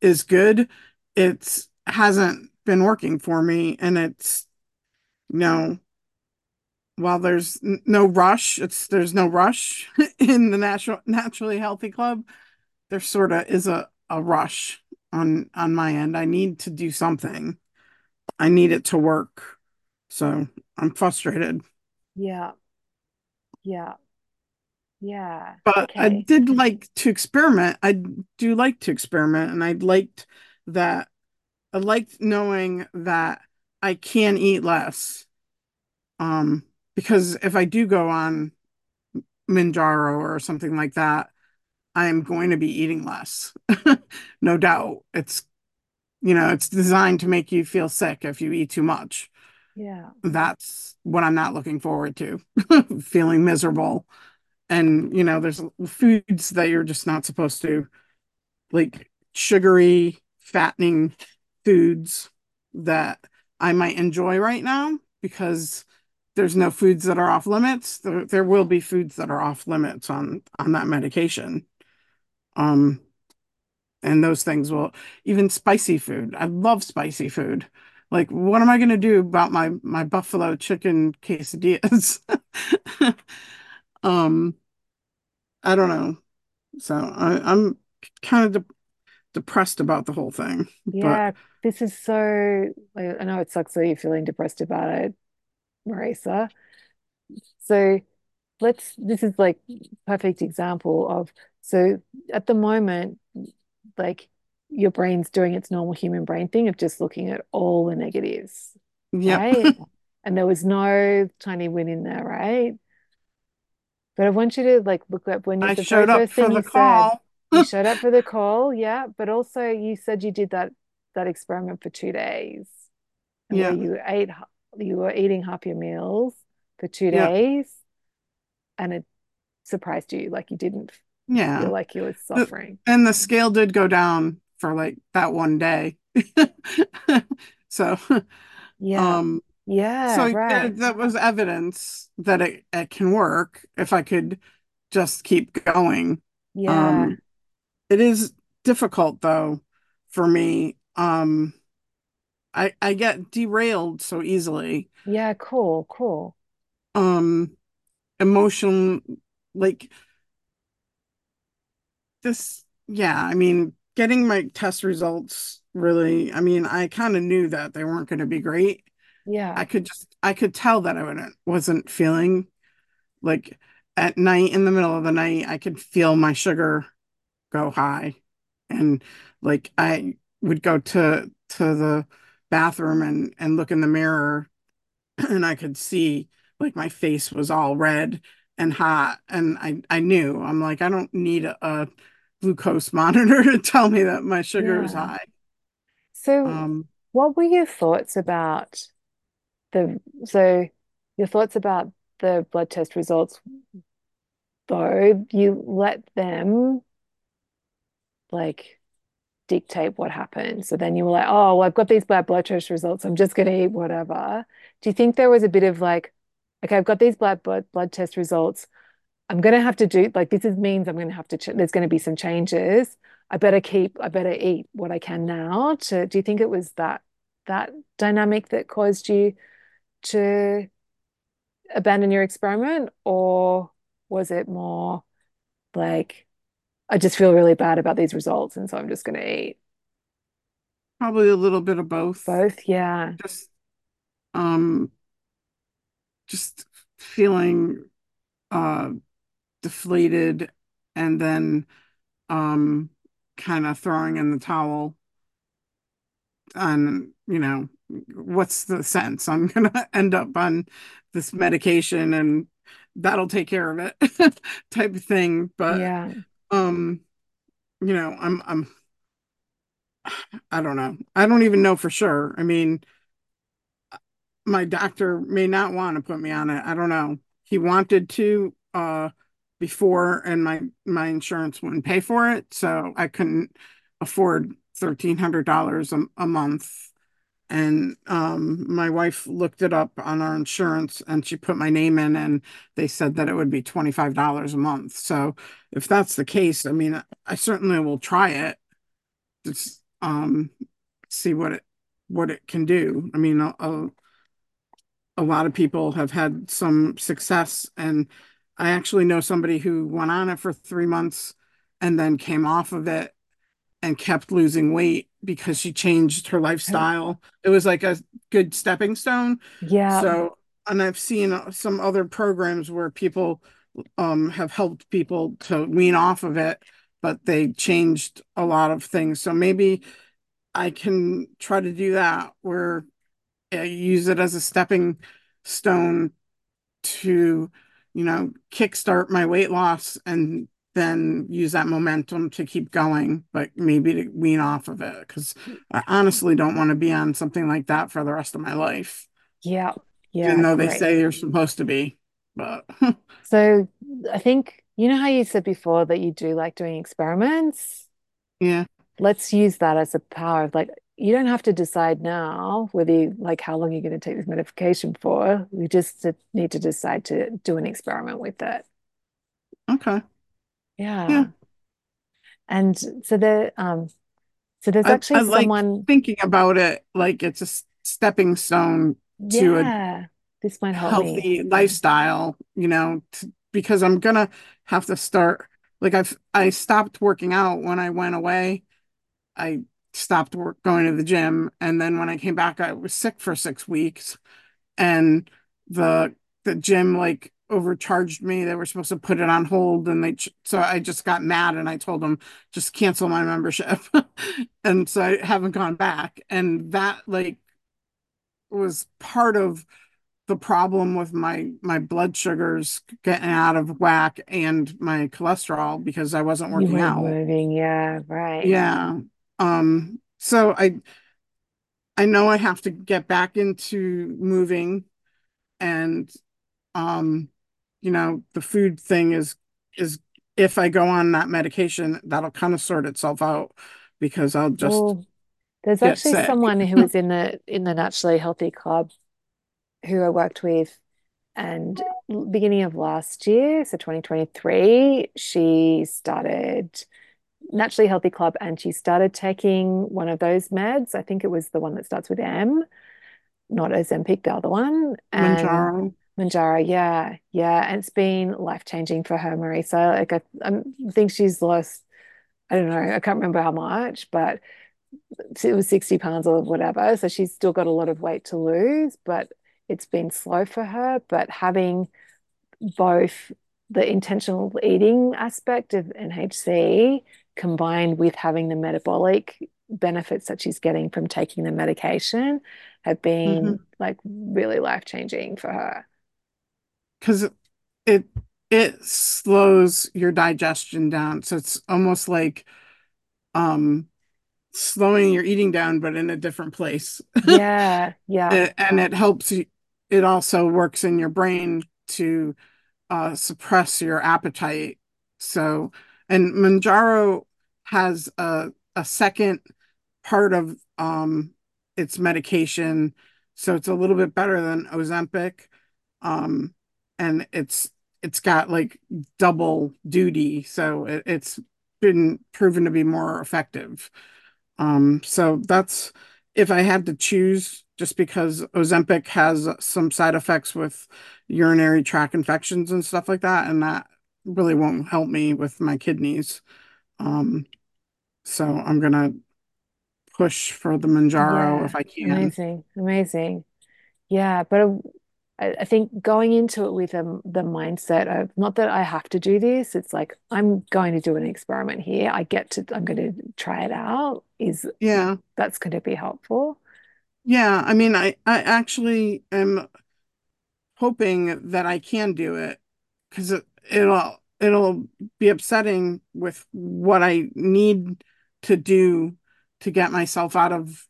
is good, it hasn't been working for me, and it's you know while there's no rush, it's there's no rush <laughs> in the natural naturally healthy club. There sort of is a a rush on on my end. I need to do something. I need it to work. So I'm frustrated. Yeah. Yeah. Yeah. But I did like to experiment. I do like to experiment, and I liked that. I liked knowing that I can eat less. Um, because if I do go on Mounjaro or something like that, I am going to be eating less. <laughs> No doubt. It's, you know, it's designed to make you feel sick if you eat too much. Yeah. That's what I'm not looking forward to, <laughs> feeling miserable. And, you know, there's foods that you're just not supposed to, like sugary, fattening foods that I might enjoy right now because there's no foods that are off limits. There, there will be foods that are off limits on on that medication. Um, and those things will even spicy food. I love spicy food. Like, what am I going to do about my my buffalo chicken quesadillas? <laughs> um, I don't know. So I, I'm kind of de depressed about the whole thing, but Yeah. This is so, I know it sucks that you're feeling depressed about it, Marisa. So let's, this is like perfect example of, so at the moment, like your brain's doing its normal human brain thing of just looking at all the negatives, yep, right? <laughs> And there was no tiny win in there, right? But I want you to like look up when you, I the showed up for the said, call. you <laughs> showed up for the call, yeah, but also you said you did that that experiment for two days Yeah, you ate you were eating half your meals for two yeah, days and it surprised you, like you didn't feel yeah. like you were suffering. and the scale did go down for like that one day. <laughs> So, Yeah. um, Yeah, so right. that was evidence that it, it can work if I could just keep going. Yeah. Um, it is difficult though for me. Um, I I get derailed so easily. Yeah, cool, cool. Um, emotion like this, yeah, I mean, getting my test results really, I mean, I kind of knew that they weren't going to be great. Yeah. I could just I could tell that I wouldn't, wasn't feeling like at night in the middle of the night, I could feel my sugar go high. And like I would go to to the bathroom and and look in the mirror <clears throat> and I could see like my face was all red and hot and I I knew I'm like I don't need a, a glucose monitor to tell me that my sugar is high. So Um what were your thoughts about the so your thoughts about the blood test results though you let them like dictate what happened? So then you were like oh well I've got these bad blood test results I'm just going to eat whatever. Do you think there was a bit of like okay I've got these blood blood, blood test results I'm going to have to do like this is means I'm going to have to ch there's going to be some changes I better keep I better eat what I can now to do you think it was that that dynamic that caused you to abandon your experiment, or was it more like, I just feel really bad about these results, and so I'm just going to eat probably a little bit of both. both? Yeah. Just um just feeling uh deflated and then um kind of throwing in the towel on, you know, what's the sense? I'm <laughs> gonna end up on this medication and that'll take care of it <laughs> type of thing. But Yeah. um, you know, I'm I'm I don't know. I don't even know for sure. I mean, my doctor may not want to put me on it. I don't know. He wanted to uh before and my my insurance wouldn't pay for it, so I couldn't afford $1,300 a, a month. And um my wife looked it up on our insurance and she put my name in and they said that it would be $25 a month. So if that's the case, I mean, I certainly will try it. Just um see what it what it can do. I mean, a, a, a lot of people have had some success, and I actually know somebody who went on it for three months and then came off of it and kept losing weight because she changed her lifestyle. It was like a good stepping stone. Yeah. So, and I've seen some other programs where people um have helped people to wean off of it, but they changed a lot of things. So maybe I can try to do that where I use it as a stepping stone to, you know, kickstart my weight loss and then use that momentum to keep going, but maybe to wean off of it because I honestly don't want to be on something like that for the rest of my life, Yeah. Yeah. even though they Great. say you're supposed to be. But <laughs> So I think, you know how you said before that you do like doing experiments? yeah, Let's use that as a power of like, you don't have to decide now whether you like how long you're going to take this medication for. You just need to decide to do an experiment with it. okay. Yeah. Yeah. And so there, um, so there's actually I like someone, thinking about it like it's a stepping stone to a this might help me. healthy lifestyle, you know, t because I'm gonna have to start like I've I stopped working out when I went away. I stopped work going to the gym and then when I came back I was sick for six weeks and the the gym like overcharged me. They were supposed to put it on hold and they so I just got mad and I told them just cancel my membership. <laughs> And so I haven't gone back and that like was part of the problem with my my blood sugars getting out of whack and my cholesterol because I wasn't working out. moving, yeah, right. Yeah. Um, so I I know I have to get back into moving and um, you know, the food thing is is if I go on that medication, that'll kind of sort itself out because I'll just Well, there's actually sick. someone who was in the in the Naturally Healthy Club who I worked with, and beginning of last year, so 2023, she started Naturally Healthy Club and she started taking one of those meds. I think it was the one that starts with M, not Ozempic, the other one. And Mounjaro. Mounjaro, yeah, yeah. And it's been life-changing for her, Marisa. Like I, I think she's lost, I don't know, I can't remember how much, but it was 60 pounds or whatever. So she's still got a lot of weight to lose, but it's been slow for her. But having both the intentional eating aspect of NHC combined with having the metabolic benefits that she's getting from taking the medication have been Mhm. like really life-changing for her. because it it slows your digestion down. So it's almost like um slowing your eating down, but in a different place. <laughs> Yeah, yeah, It- and it helps you, it also works in your brain to uh suppress your appetite. So, and Mounjaro has a a second part of um its medication, so it's a little bit better than Ozempic. Um, and it's it's got like double duty, so it, it's been proven to be more effective. Um, so that's if I had to choose, just because Ozempic has some side effects with urinary tract infections and stuff like that, and that really won't help me with my kidneys. Um, so I'm gonna push for the Mounjaro yeah. if I can. Amazing, amazing. Yeah, but uh, I, I think going into it with um, the mindset of not that I have to do this, it's like I'm going to do an experiment here. I get to, I'm going to try it out. Is Yeah. that's going to be helpful. Yeah. I mean, I, I actually am hoping that I can do it because it, it'll it'll be upsetting with what I need to do to get myself out of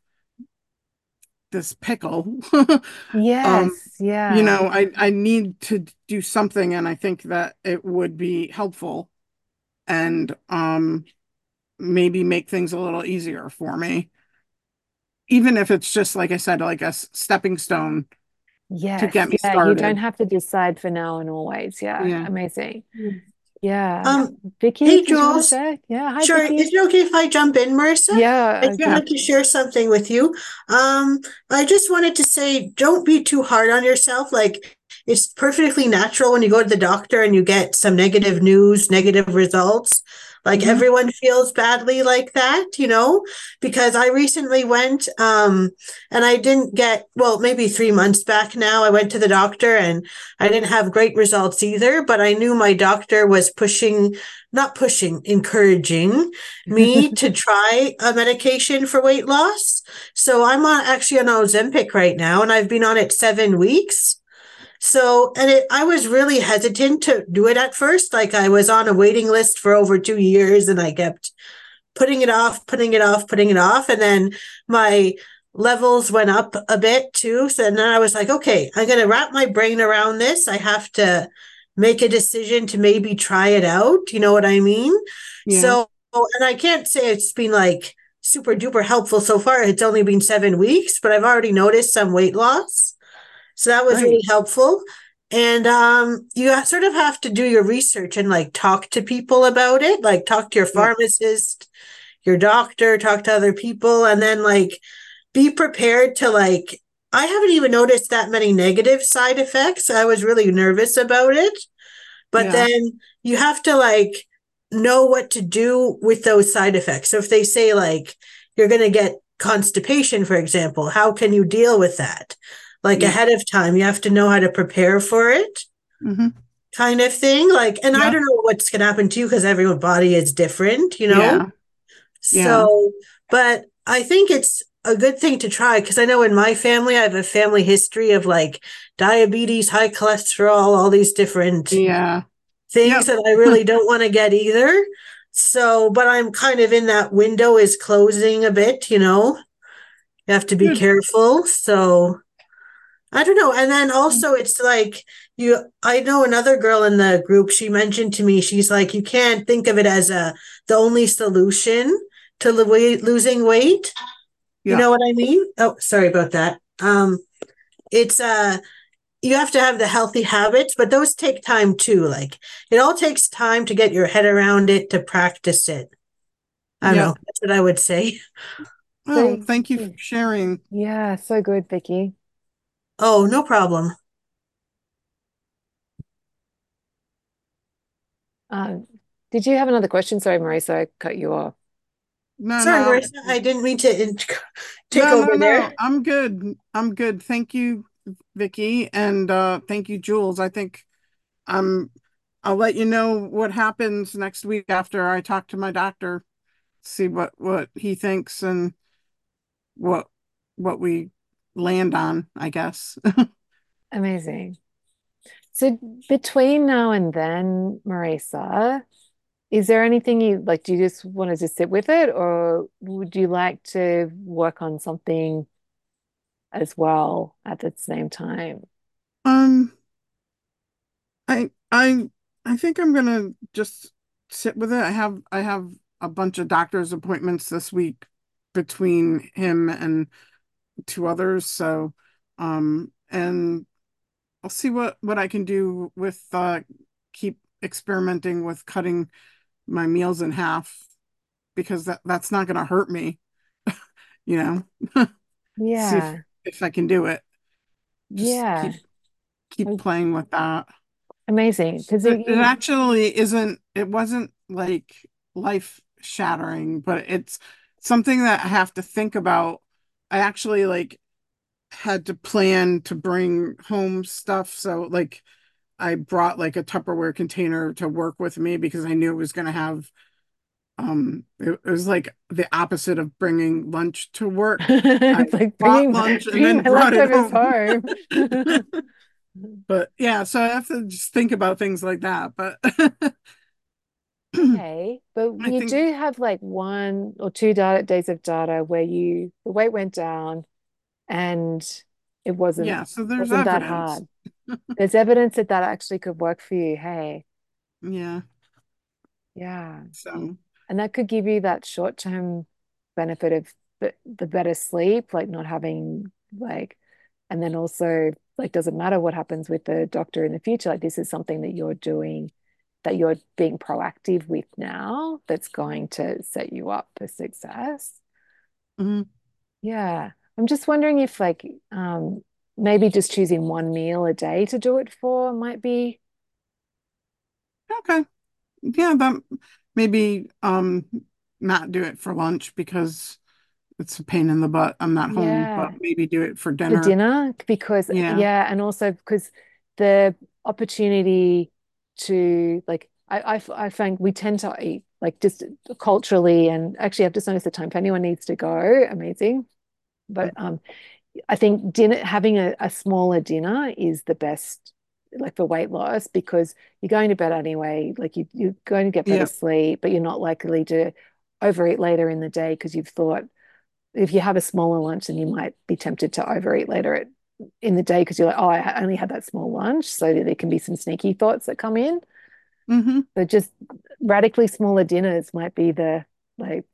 this pickle. <laughs> Yes, Um, yeah. you know, I I need to do something and I think that it would be helpful and um maybe make things a little easier for me. Even if it's just like I said, like a stepping stone to get me yeah, you don't have to decide for now and always. Yeah, Yeah. amazing. Mm. Yeah. Um, Vicky, hey, did you want to Jules. Yeah, hi Sure. Vicky. Is it okay if I jump in, Marissa? Yeah, I uh, just yeah. to share something with you. Um, I just wanted to say, don't be too hard on yourself. Like, it's perfectly natural when you go to the doctor and you get some negative news, negative results. Like Mhm. everyone feels badly like that, you know, because I recently went, um, and I didn't get, well, maybe three months back now, I went to the doctor and I didn't have great results either, but I knew my doctor was pushing, not pushing, encouraging me <laughs> to try a medication for weight loss. So I'm on actually on Ozempic right now, and I've been on it seven weeks. So, and it, I was really hesitant to do it at first. Like I was on a waiting list for over two years, and I kept putting it off, putting it off, putting it off, and then my levels went up a bit too. So then I was like, okay, I'm gonna wrap my brain around this. I have to make a decision to maybe try it out. You know what I mean? Yeah. So, and I can't say it's been like super duper helpful so far. It's only been seven weeks, but I've already noticed some weight loss. So that was Great. really helpful. And um, you sort of have to do your research and like talk to people about it, like talk to your pharmacist, your doctor, talk to other people, and then like be prepared to like. I haven't even noticed that many negative side effects. I was really nervous about it. But Yeah. then you have to like know what to do with those side effects. So if they say like you're going to get constipation, for example, how can you deal with that? Like Yeah. ahead of time, you have to know how to prepare for it, Mhm. kind of thing. Like, and I don't know what's going to happen to you because everyone's body is different, you know? Yeah. Yeah. So, but I think it's a good thing to try because I know in my family, I have a family history of like diabetes, high cholesterol, all these different Yeah. things Yep. that I really <laughs> don't want to get either. So, but I'm kind of in that window is closing a bit, you know. You have to be careful. So, I don't know. And then also it's like you I know another girl in the group, she mentioned to me, she's like, you can't think of it as a the only solution to lo- losing weight. You know what I mean? Oh, sorry about that. Um, it's uh you have to have the healthy habits, but those take time too. Like it all takes time to get your head around it, to practice it. I don't Yeah. know. That's what I would say. Oh, thank you for sharing. Yeah, so good, Vicky. Oh, no problem. Um, did you have another question? Sorry, Marisa, I cut you off. No, Sorry, no. Marissa, I didn't mean to in- <laughs> take no, over no, there. no. I'm good. I'm good. Thank you, Vicky, and uh thank you, Jules. I think I'm I'll let you know what happens next week after I talk to my doctor, see what what he thinks and what what we land on, I guess. <laughs> Amazing. So between now and then, Marisa, is there anything you like? Do you just want to just sit with it, or would you like to work on something as well at the same time? Um, I I I think I'm gonna just sit with it. I have I have a bunch of doctor's appointments this week between him and two others, so um and I'll see what what I can do with uh keep experimenting with cutting my meals in half because that that's not gonna hurt me, <laughs> you know. <laughs> See if Yeah, if I can do it. Just yeah, keep keep playing with that. amazing. Because It, it actually isn't, it wasn't like life shattering, but it's something that I have to think about. I actually like had to plan to bring home stuff. So like I brought like a Tupperware container to work with me because I knew it was going to have um it, it, was like the opposite of bringing lunch to work. <laughs> it's like bringing lunch and then brought it home. home. <laughs> <laughs> but yeah, so I have to just think about things like that. But okay, but I you think... do have like one or two data, days of data where you the weight went down and it wasn't yeah so there's wasn't that hard. There's evidence that that actually could work for you hey. Yeah. Yeah. So. And that could give you that short-term benefit of the, the better sleep like not having like and then also like doesn't matter what happens with the doctor in the future like this is something that you're doing that you're being proactive with now that's going to set you up for success mm-hmm. yeah I'm just wondering if like um maybe just choosing one meal a day to do it for might be okay. Yeah, that maybe um not do it for lunch because it's a pain in the butt. I'm not home, Yeah. but maybe do it for for dinner. dinner because Yeah. yeah, and also because the opportunity to like I, I I find we tend to eat like just culturally and actually I've just noticed the time if anyone needs to go, amazing. But um, I think dinner having a, a smaller dinner is the best like for weight loss because you're going to bed anyway like you, you're going to get better sleep but you're not likely to overeat later in the day because you've thought if you have a smaller lunch then you might be tempted to overeat later at, in the day because you're like oh I only had that small lunch so there can be some sneaky thoughts that come in mm-hmm. but just radically smaller dinners might be the like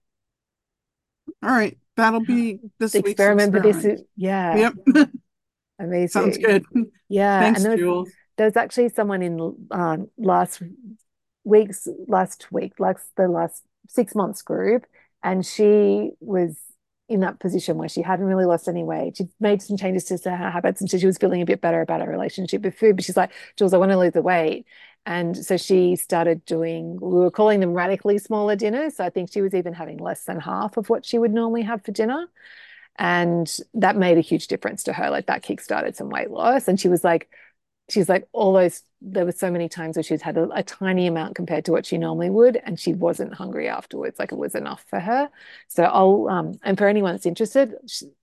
all right That'll be <gasps> this experiment, but this is yeah. Yep. <laughs> Amazing. Sounds good. Yeah. Thanks, and there was, Jules. there was actually someone in um, last week's last week, like the last six months group, and she was in that position where she hadn't really lost any weight. She made some changes to her habits and so she was feeling a bit better about her relationship with food. But she's like, Jules, I want to lose the weight. And so she started doing, we were calling them radically smaller dinners. So I think she was even having less than half of what she would normally have for dinner. And that made a huge difference to her. Like that kickstarted some weight loss. And she was like, she's like all those there were so many times where she's had a, a, tiny amount compared to what she normally would and she wasn't hungry afterwards like it was enough for her. So i'll um and for anyone that's interested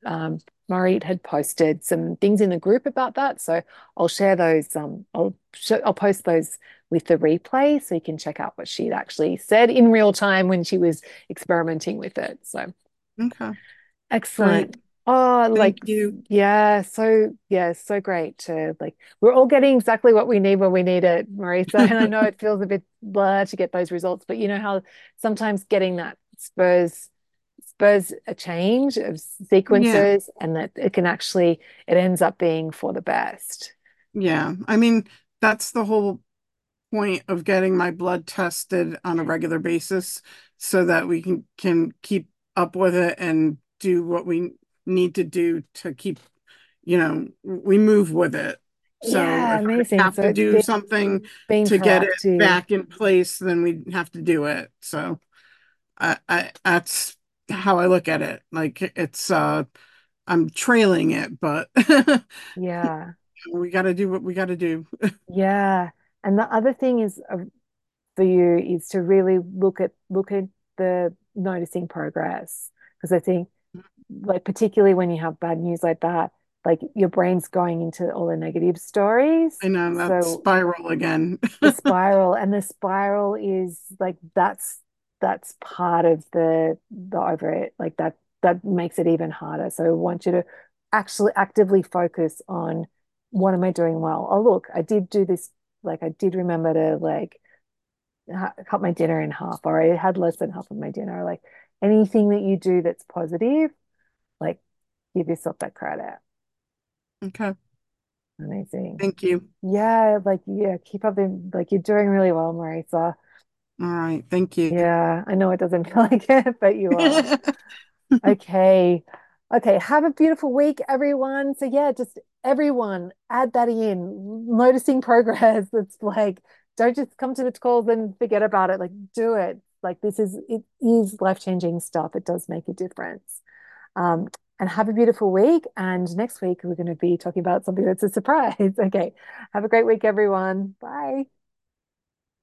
um Marit had posted some things in the group about that so i'll share those um i'll i'll post those with the replay so you can check out what she'd actually said in real time when she was experimenting with it so. Okay. Excellent. Great. Oh, Thank like you. yeah, so yeah, so great to like we're all getting exactly what we need when we need it, Marisa. And I know it <laughs> feels a bit blur to get those results, but you know how sometimes getting that spurs spurs a change of sequences yeah. and that it can actually it ends up being for the best. Yeah. I mean, that's the whole point of getting my blood tested on a regular basis so that we can can keep up with it and do what we need to do to keep, you know, we move with it. So yeah, if. I have so to do being, something being to get it back in place, then we have to do it. So I, I that's how I look at it. Like it's uh I'm trailing it, but <laughs> yeah, we got to do what we got to do. <laughs> yeah, and the other thing is uh, for you is to really look at look at the noticing progress because I think like particularly when you have bad news like that like your brain's going into all the negative stories. I know that so spiral again. The <laughs> spiral and the spiral is like that's that's part of the the over it like that that makes it even harder. So i want you to actually actively focus on what am i doing well? Oh look i did do this like i did remember to like cut my dinner in half or i had less than half of my dinner. Like anything that you do that's positive give yourself that credit. Okay. Amazing. Thank you. Yeah, like yeah, keep up the like you're doing really well, Marisa. All right. Thank you. Yeah, I know it doesn't <laughs> feel like it, but you are. <laughs> okay. Okay, have a beautiful week, everyone. So yeah, just everyone add that in. Noticing progress. <laughs> It's like don't just come to the calls and forget about it. Like do it. Like this is it is life-changing stuff. It does make a difference. Um, and have a beautiful week. And next week, we're going to be talking about something that's a surprise. <laughs> Okay. Have a great week, everyone. Bye.